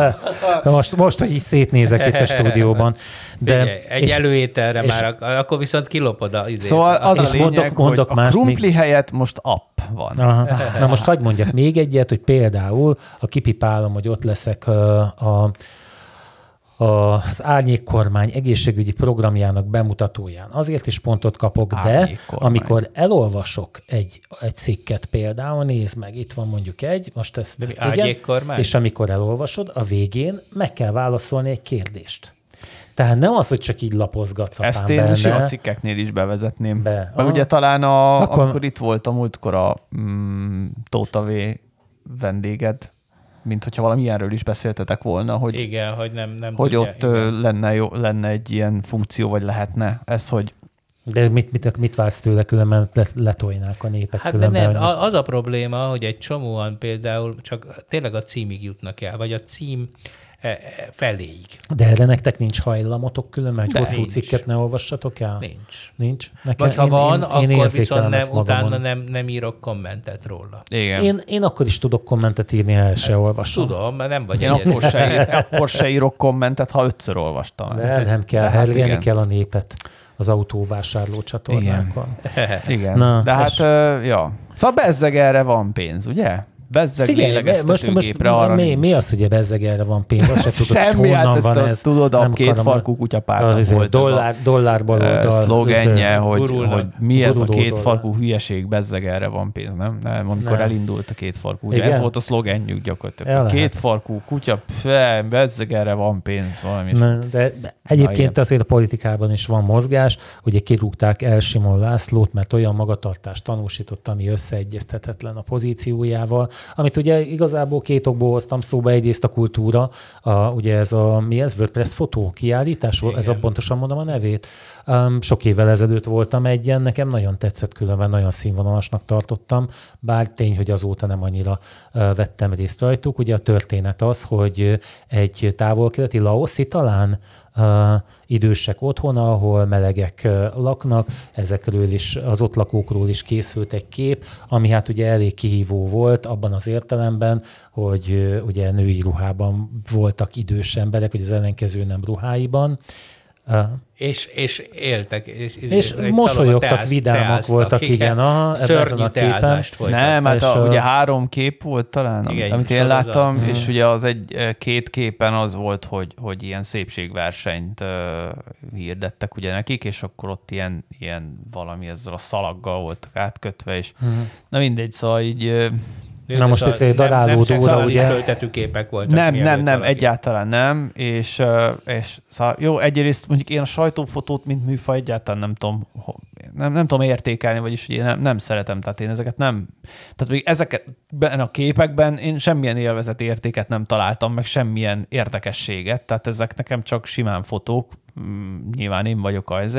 most, most, hogy így szétnézek itt a stúdióban. De, Figyelj, egy és- előételre és- már, ak- akkor viszont kilopod a izét. Szóval az És a lényeg, mondok- mondok hogy a krumpli helyett most app van. Aha. Na most hagyd mondjak még egyet, hogy például a kipipálom, hogy ott leszek a, a, az árnyékkormány egészségügyi programjának bemutatóján. Azért is pontot kapok, de amikor elolvasok egy, egy cikket például, nézd meg, itt van mondjuk egy, most ezt De mi, árnyékkormány? és amikor elolvasod, a végén meg kell válaszolni egy kérdést. Tehát nem az, hogy csak így lapozgatsz a Ezt én is a benne. cikkeknél is bevezetném. Be. Aha. ugye talán a, akkor... amikor itt volt a múltkor a mm, Tóta V vendéged, mint hogyha valami ilyenről is beszéltetek volna, hogy, Igen, hogy nem, nem hogy tudja, ott igen. lenne, jó, lenne egy ilyen funkció, vagy lehetne ez, hogy De mit, mit, mit vársz tőle, különben le- letolnák a népek Hát de különben. nem, most- az a probléma, hogy egy csomóan például csak tényleg a címig jutnak el, vagy a cím feléig. De erre nektek nincs hajlamotok külön, mert hosszú nincs. cikket ne olvassatok el? Nincs. Nincs? Nekem, Vagy ha én, van, én, én akkor viszont nem, utána nem, nem írok kommentet róla. Igen. Én, én akkor is tudok kommentet írni, ha el se olvasom. Tudom, mert nem vagy Én akkor se, ír, akkor se írok kommentet, ha ötször olvastam. De nem kell, hát hergelni kell a népet az autóvásárló csatornákon. Igen. igen. Na, De hát, és... ja. Szóval bezzeg erre van pénz, ugye? Bezzeg Figyelj, most, most arra mi, mi az, hogy a bezzeg erre van pénz? Azt se tudod, Semmi, hát ezt van a, ez. tudod, a két farkú kutyapárnak izé, volt dollár, a dollár baloldal. Szlogenje, hogy, hogy mi ez a két farkú hülyeség, bezzeg erre van pénz, nem? nem amikor nem. elindult a két farkú. Ugye ez volt a szlogenjük gyakorlatilag. Két farkú kutya, fe, bezzeg erre van pénz, valami. Ne, de, egyébként azért a politikában is van mozgás. Ugye kirúgták el Simon Lászlót, mert olyan magatartást tanúsított, ami összeegyeztetetlen a pozíciójával amit ugye igazából két okból hoztam szóba, egyrészt a kultúra, a, ugye ez a, mi ez, WordPress fotó kiállítás, Igen. ez a pontosan mondom a nevét. Um, sok évvel ezelőtt voltam egyen, nekem nagyon tetszett különben, nagyon színvonalasnak tartottam, bár tény, hogy azóta nem annyira uh, vettem részt rajtuk. Ugye a történet az, hogy egy távol-keleti Laoszi talán idősek otthona, ahol melegek laknak, ezekről is, az ott lakókról is készült egy kép, ami hát ugye elég kihívó volt abban az értelemben, hogy ugye női ruhában voltak idős emberek, hogy az ellenkező nem ruháiban, és, és éltek. És, és mosolyogtak, teáz, vidámak teáztak, voltak, igen, igen aha, Szörnyű a képen. Nem, hát a, a, ugye három kép volt talán, igen, amit, amit én láttam, hmm. és ugye az egy két képen az volt, hogy, hogy ilyen szépségversenyt uh, hirdettek ugye nekik, és akkor ott ilyen, ilyen valami ezzel a szalaggal voltak átkötve, és hmm. na mindegy, szóval így uh, Na most ez egy darálódóra, ugye? Nem képek voltak. Nem, nem, nem, valaki. egyáltalán nem. És, és szóval jó, egyrészt mondjuk én a sajtófotót, mint műfaj egyáltalán nem tudom, nem, nem tudom értékelni, vagyis hogy én nem, nem szeretem, tehát én ezeket nem, tehát még ezeket a képekben én semmilyen élvezeti értéket nem találtam, meg semmilyen érdekességet, tehát ezek nekem csak simán fotók, nyilván én vagyok az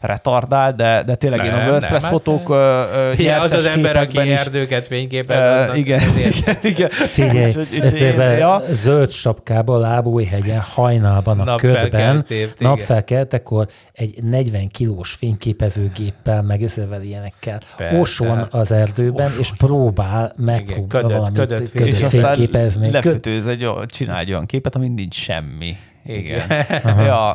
retardál, de, de tényleg nem, én a WordPress nem, fotók hát, uh, az az ember, aki is, erdőket fényképel. Uh, igen, igen, igen. Figyelj, ezért ja. zöld sapkában, Lábújhegyen, hajnalban a ködben, napfelkeltekor egy 40 kilós fényképezőgéppel, meg ezzel ilyenekkel oson az erdőben, Osson. és próbál megpróbál valamit ködöt, ködöt, ködöt fényképezni. Lefütőz egy, csinál egy olyan képet, ami nincs semmi. Igen. ja,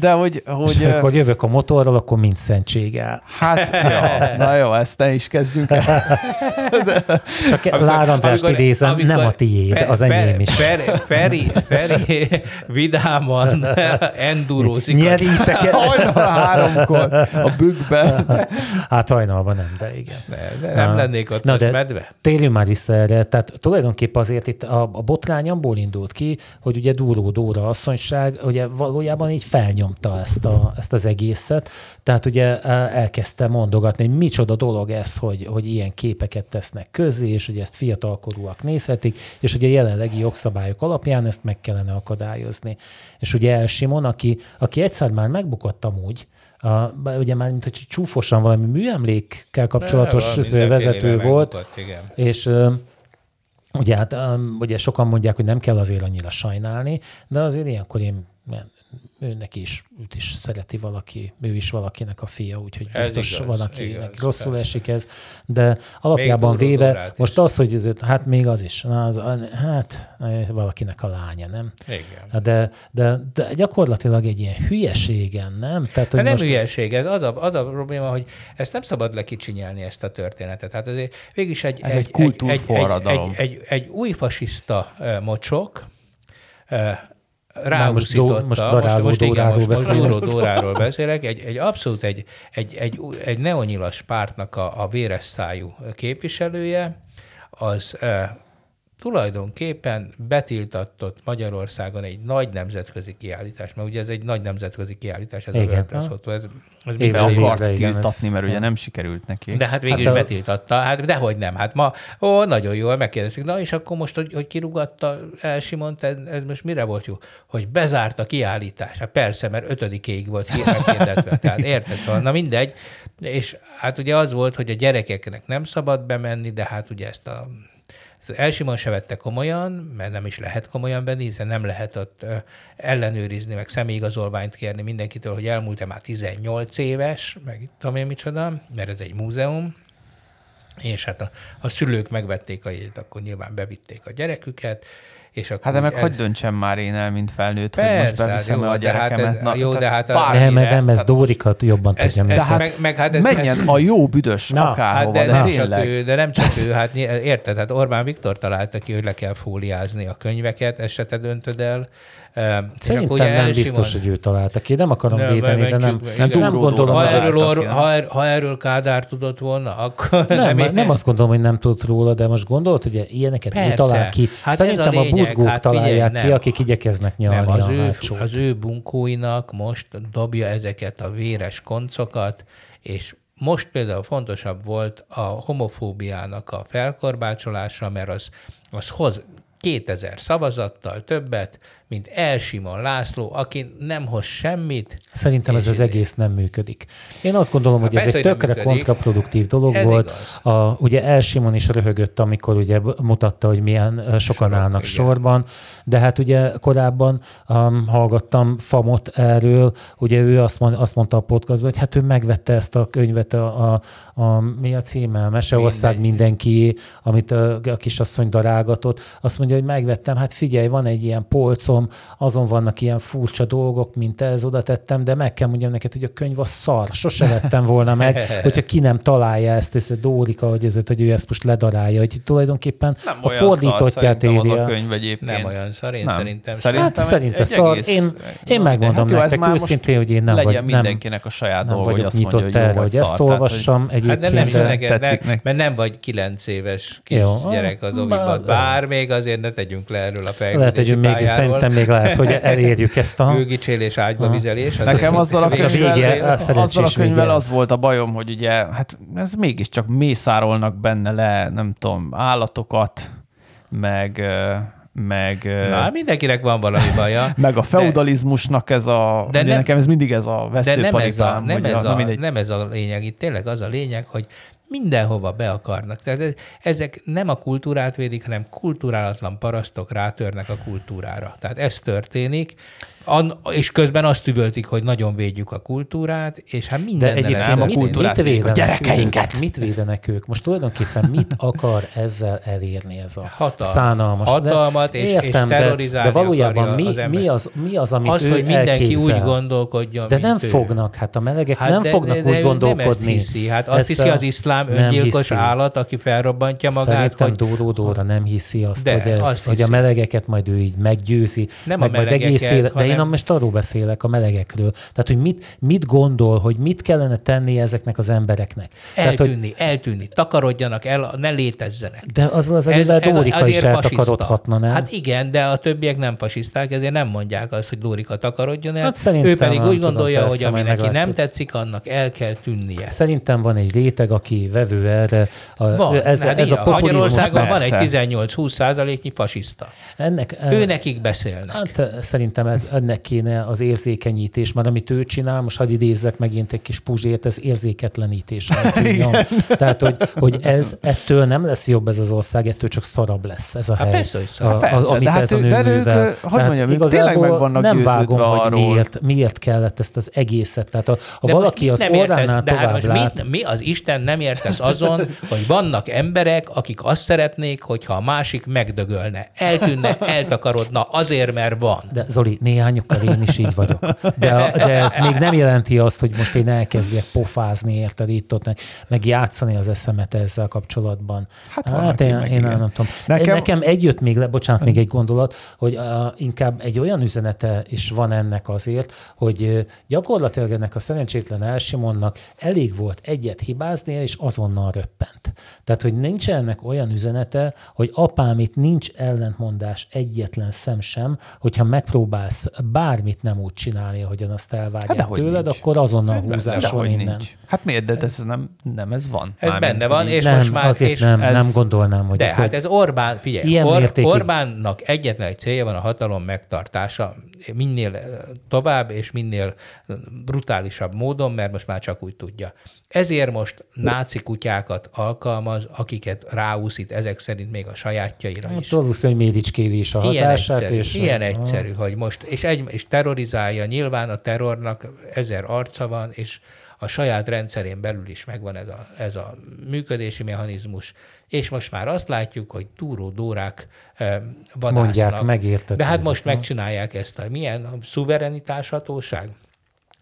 de hogy... hogy és akkor jövök a motorral, akkor mind szentséggel. Hát, ja, na jó, ezt ne is kezdjünk el. De, Csak Lárandrást idézem, amikor nem a tiéd, fe, az enyém is. Feri, Feri, Feri vidáman endurózik. Nyerítek el. Hajnal háromkor a bükkben. Hát hajnalban nem, de igen. De, de nem lennék ott na, de medve. Térjünk már vissza erre. Tehát tulajdonképpen azért itt a, a botrány abból indult ki, hogy ugye Dúró Dóra asszony újság ugye valójában így felnyomta ezt, a, ezt az egészet, tehát ugye elkezdte mondogatni, hogy micsoda dolog ez, hogy, hogy ilyen képeket tesznek közé, és hogy ezt fiatalkorúak nézhetik, és ugye a jelenlegi jogszabályok alapján ezt meg kellene akadályozni. És ugye El Simon, aki, aki egyszer már megbukott amúgy, a, ugye már mint hogy csúfosan valami műemlékkel kapcsolatos ne, vezető volt, igen. és Ugye, hát, ugye sokan mondják, hogy nem kell azért annyira sajnálni, de azért ilyenkor én őnek is, őt is szereti valaki, ő is valakinek a fia, úgyhogy ez biztos igaz, van, akinek igaz, rosszul persze. esik ez, de alapjában véve, most az, hogy ez, hát még az is, az, hát valakinek a lánya, nem? Igen. De, de, de gyakorlatilag egy ilyen hülyeségen, nem? Tehát, hogy nem most... hülyeség, ez az a, az a probléma, hogy ezt nem szabad lekicsinyelni, ezt a történetet. Hát ez végülis egy, ez egy, egy kultúrforradalom. Egy, egy, egy, egy, egy új fasiszta mocsok, ráúszította, most, most, most, most, igen, most, most Dóráról beszélek, egy, egy abszolút egy, egy, egy, egy neonyilas pártnak a, a véres szájú képviselője, az tulajdonképpen betiltatott Magyarországon egy nagy nemzetközi kiállítás, mert ugye ez egy nagy nemzetközi kiállítás, ez igen. a WordPress fotó, ez, ez Éve akart igen, tiltatni, mert ugye nem sikerült neki. De hát végül hát a... betiltatta, hát dehogy nem, hát ma, ó, nagyon jól megkérdeztük, na és akkor most, hogy, hogy kirúgatta el Simont, ez, ez most mire volt jó? Hogy bezárt a kiállítás. Hát persze, mert ötödikéig volt meghirdetve, tehát érted? Szóval, na mindegy, és hát ugye az volt, hogy a gyerekeknek nem szabad bemenni, de hát ugye ezt a Elsimon se vette komolyan, mert nem is lehet komolyan venni, hiszen nem lehet ott ellenőrizni, meg személyigazolványt kérni mindenkitől, hogy elmúlt-e már 18 éves, meg tudom én micsoda, mert ez egy múzeum, és hát a, a szülők megvették a jegyet, akkor nyilván bevitték a gyereküket, és akkor hát de meg el... hogy döntsem már én el, mint felnőtt, Persze, hogy most beviszem jó, a gyerekemet. Hát ez, na, jó, de hát... A... Nem, nem, ez Dórikat jobban tudja. Ez, ez, meg, meg, hát ez, menjen ez, a jó büdös na, akárhova, hát de, de, nem tényleg. Csak ő, de nem csak ő, hát érted, hát Orbán Viktor találta ki, hogy le kell fóliázni a könyveket, ezt se te döntöd el. Szerintem nem elsimon... biztos, hogy ő találta ki. Nem akarom nem, védeni, de nem, nem, nem gondolom. Ha erről, ha, er, ha erről Kádár tudott volna, akkor nem, nem, nem azt gondolom, hogy nem tudott róla, de most gondolod, hogy ilyeneket Persze. ő talál ki. Hát Szerintem a, a buzgók hát találják figyelj, ki, akik igyekeznek nyalni nem, az, a ő, az ő bunkóinak most dobja ezeket a véres koncokat, és most például fontosabb volt a homofóbiának a felkorbácsolása, mert az, az hoz 2000 szavazattal többet, mint Elsimon László, aki nem hoz semmit. Szerintem ez az egész nem működik. Én azt gondolom, hát hogy persze, ez egy tökre kontraproduktív dolog ez volt. A, ugye Elsimon is röhögött, amikor ugye mutatta, hogy milyen sokan Sorok, állnak igen. sorban, de hát ugye korábban um, hallgattam Famot erről, ugye ő azt, mond, azt mondta a podcastban, hogy hát ő megvette ezt a könyvet, a, a, a mi a címe? Meseország Minden. mindenki, amit a, a kisasszony darálgatott. Azt mondja, hogy megvettem, hát figyelj, van egy ilyen polcon, tudom, azon vannak ilyen furcsa dolgok, mint ez, oda tettem, de meg kell mondjam neked, hogy a könyv a szar. Sose vettem volna meg, hogyha ki nem találja ezt, ez a Dórika, hogy, ez, hogy ő ezt most ledarálja, hogy tulajdonképpen nem a fordítottját éri. a könyv egyébként. Nem olyan szar, én nem. szerintem. Szerintem, hát, szerintem szar. Egész, én, én megmondom hát nektek őszintén, hogy én nem legyen vagy, mindenkinek a saját nem dolga, vagyok hogy nyitott mondja, erre, hogy ezt olvassam egyébként. Hát de nem tetszik mert nem vagy kilenc éves kis gyerek az oviban. Bár még azért ne tegyünk le erről a fejlődési Lehet, hogy még szerintem még lehet, hogy elérjük ezt a... Bőgicsélés, ágyba vizelés. Az Nekem az azzal a könyvvel, vége, azzal a könyvvel az volt a bajom, hogy ugye, hát ez mégiscsak mészárolnak benne le, nem tudom, állatokat, meg meg... Na, mindenkinek van valami baja. meg a feudalizmusnak ez a... De nem, nekem ez mindig ez a veszőparipám. De nem ez a, nem, ez a, nem ez a lényeg. Itt tényleg az a lényeg, hogy mindenhova be akarnak. Tehát ezek nem a kultúrát védik, hanem kulturálatlan parasztok rátörnek a kultúrára. Tehát ez történik, An, és közben azt üvöltik, hogy nagyon védjük a kultúrát, és hát minden. De egyébként a kultúrát mit védenek a gyerekeinket. Ők, mit védenek ők? Most tulajdonképpen mit akar ezzel elérni ez a Hatalma. szánalmas? Hatalmat de, és, értem, és terrorizálni de, de valójában mi, az mi, az, mi az, amit azt, ő hogy mindenki elképzel. úgy gondolkodjon, De nem ő. fognak, hát a melegek hát nem de, fognak de, de, úgy gondolkodni. Nem ezt hiszi. Hát azt hiszi az iszlám öngyilkos állat, aki felrobbantja magát. Szerintem Dóró Dóra nem hiszi azt, hogy a melegeket majd ő így meggyőzi. Nem a melegeket, én most arról beszélek, a melegekről. Tehát, hogy mit, mit gondol, hogy mit kellene tenni ezeknek az embereknek. Eltűnni, Tehát, hogy... eltűnni, takarodjanak el, ne létezzenek. De az az, ez Dórika is eltakarodhatna, nem? Hát igen, de a többiek nem fasiszták, ezért nem mondják azt, hogy Dórika takarodjon el. Hát ő pedig úgy gondolja, tudom, hogy ami neki nem tetszik, annak el kell tűnnie. Szerintem van egy réteg, aki vevő erre. A, van, ez, hát ez a Magyarországon van egy 18-20 százaléknyi fasiszta. Ennek, ő nekik beszélnek. Hát szerintem ez, ennek kéne az érzékenyítés, mert amit ő csinál, most hadd idézzek megint egy kis puzsért, ez érzéketlenítés. Tehát, hogy, hogy ez ettől nem lesz jobb ez az ország, ettől csak szarabb lesz ez a hát hely. Persze, hogy szarabb. A, persze, amit hát ez a nő de ők, hogy mondjam, ők tényleg meg vannak nem vágom, arról. hogy miért, miért kellett ezt az egészet. Tehát ha, ha valaki az orránál de hát most lát, mit, mi az Isten nem értesz azon, hogy vannak emberek, akik azt szeretnék, hogyha a másik megdögölne, eltűnne, eltakarodna azért, mert van. De Zoli, néhányukkal én is így vagyok. De, de ez még nem jelenti azt, hogy most én elkezdjek pofázni, érted itt ott, meg, meg játszani az eszemet ezzel kapcsolatban. Hát, hát én, én nem, nem tudom. Nekem... Nekem egy jött még le, bocsánat, még egy gondolat, hogy uh, inkább egy olyan üzenete is van ennek azért, hogy uh, gyakorlatilag ennek a szerencsétlen Elsimonnak elég volt egyet hibáznia, és azonnal röppent. Tehát, hogy nincs ennek olyan üzenete, hogy apám itt nincs ellentmondás egyetlen szem sem, hogyha megpróbálsz bármit nem úgy csinálni, ahogyan azt elvárják hát, tőled, nincs. akkor azonnal hát, húzás van innen. Nincs. Hát miért, de ez nem, nem ez van. Ez Mármint, benne van, és nem, most már... Azért és nem, ez, nem gondolnám, hogy... De hát ez Orbán, figyelj, Ilyen Or, mértékig... Orbánnak egyetlen egy célja van a hatalom megtartása. minél tovább, és minél brutálisabb módon, mert most már csak úgy tudja. Ezért most náci kutyákat alkalmaz, akiket ráúszít ezek szerint még a sajátjaira is. Valószínűleg méricskéli is a hatását. Ilyen egyszerű, és ilyen egyszerű hogy most, és, egy, és terrorizálja, nyilván a terrornak ezer arca van, és a saját rendszerén belül is megvan ez a, ez a működési mechanizmus, és most már azt látjuk, hogy túró dórák vadásznak. Mondják, megértető. De hát most megcsinálják ezt a milyen a szuverenitás hatóság,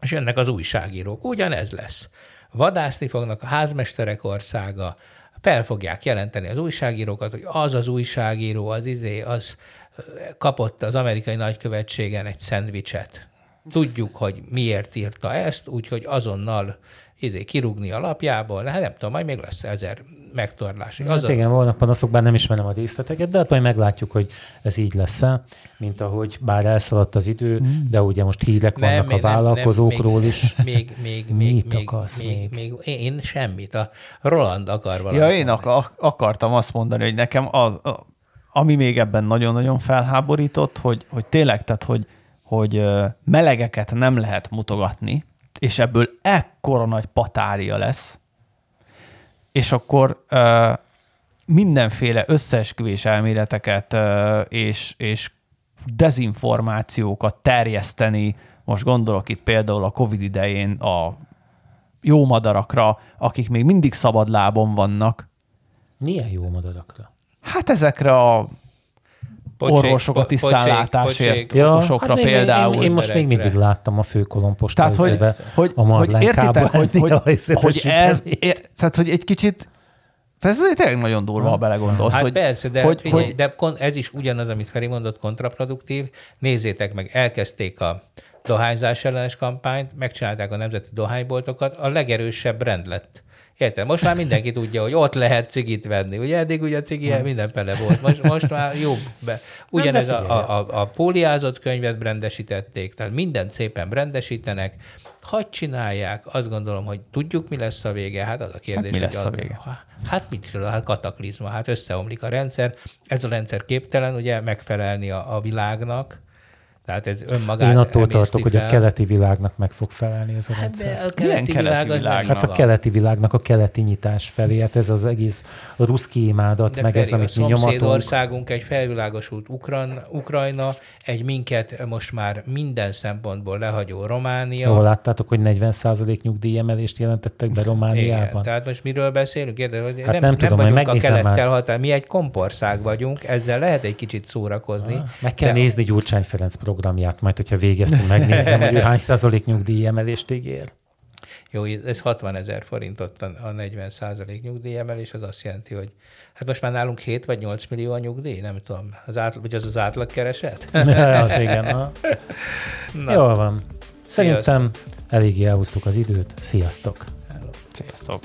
és jönnek az újságírók. Ugyanez lesz. Vadászni fognak a házmesterek országa, fel fogják jelenteni az újságírókat, hogy az az újságíró, az izé, az eh, kapott az amerikai nagykövetségen egy szendvicset. Tudjuk, hogy miért írta ezt, úgyhogy azonnal izé, kirúgni a lapjából, hát nem tudom, majd még lesz ezer megtorlás. Hát igen, vannak panaszok, bár nem ismerem a részleteket, de hát majd meglátjuk, hogy ez így lesz -e, mint ahogy bár elszaladt az idő, mm. de ugye most hírek nem, vannak a vállalkozókról nem, még, is. Még, még, még, Mit még, akarsz még, még? még? Én semmit. A Roland akar valamit. Ja, én ak- akartam azt mondani, hogy nekem az, a, ami még ebben nagyon-nagyon felháborított, hogy, hogy tényleg, tehát, hogy, hogy melegeket nem lehet mutogatni, és ebből ekkora nagy patária lesz, és akkor uh, mindenféle összeesküvés elméleteket uh, és, és dezinformációkat terjeszteni, most gondolok itt például a Covid idején a jó madarakra, akik még mindig szabad lábon vannak. Milyen jó madarakra? Hát ezekre a Pocsék, orvosok a tisztánlátásért ja, hát például. Én, én most még mindig láttam a főkolompost tehát, hogy, hogy, a hogy értitek, hogy, hogy, hogy ez, ér, tehát, hogy egy kicsit ez tényleg nagyon durva, ha belegondolsz. Hát hogy, persze, de, hogy, figyelj, hogy... de ez is ugyanaz, amit Feri mondott, kontraproduktív. Nézzétek meg, elkezdték a dohányzás ellenes kampányt, megcsinálták a nemzeti dohányboltokat, a legerősebb rend lett. Érted? Most már mindenki tudja, hogy ott lehet cigit venni. Ugye eddig ugye a cigi hmm. mindenfele volt. Most, most már jobb. Be. Ugyanez a, a, a, a póliázott könyvet brendesítették, tehát mindent szépen brendesítenek. Hagy csinálják, azt gondolom, hogy tudjuk, mi lesz a vége. Hát az a kérdés, hát mi lesz hogy a vége? Hát mit hát kataklizma, hát összeomlik a rendszer. Ez a rendszer képtelen ugye megfelelni a, a világnak, tehát ez önmagát Én attól tartok, fel. hogy a keleti világnak meg fog felelni ez a hát rendszer. a keleti, keleti világ világnak? Hát a keleti világnak a keleti nyitás felé, hát ez az egész ruszki imádat, de meg Feri, ez, amit mi nyomatunk. országunk egy felvilágosult Ukran, Ukrajna, egy minket most már minden szempontból lehagyó Románia. Ahol láttátok, hogy 40% nyugdíjemelést jelentettek be Romániában? Igen, tehát most miről beszélünk? Érde, hogy hát nem, nem tudom, nem majd megnézem a kelettel határ. Mi egy kompország vagyunk, ezzel lehet egy kicsit szórakozni. Ah, meg kell de... nézni Gyurcsány Ferenc programját, majd hogyha végeztünk, megnézem, hogy ő hány százalék nyugdíjemelést ígér. Jó, ez 60 ezer forint ott a 40 százalék nyugdíjemelés, az azt jelenti, hogy hát most már nálunk 7 vagy 8 millió a nyugdíj, nem tudom, az átlag, vagy az az átlag kereset? az igen. Na. Na. Jól van. Szerintem Sziasztok. eléggé elhúztuk az időt. Sziasztok! Sziasztok!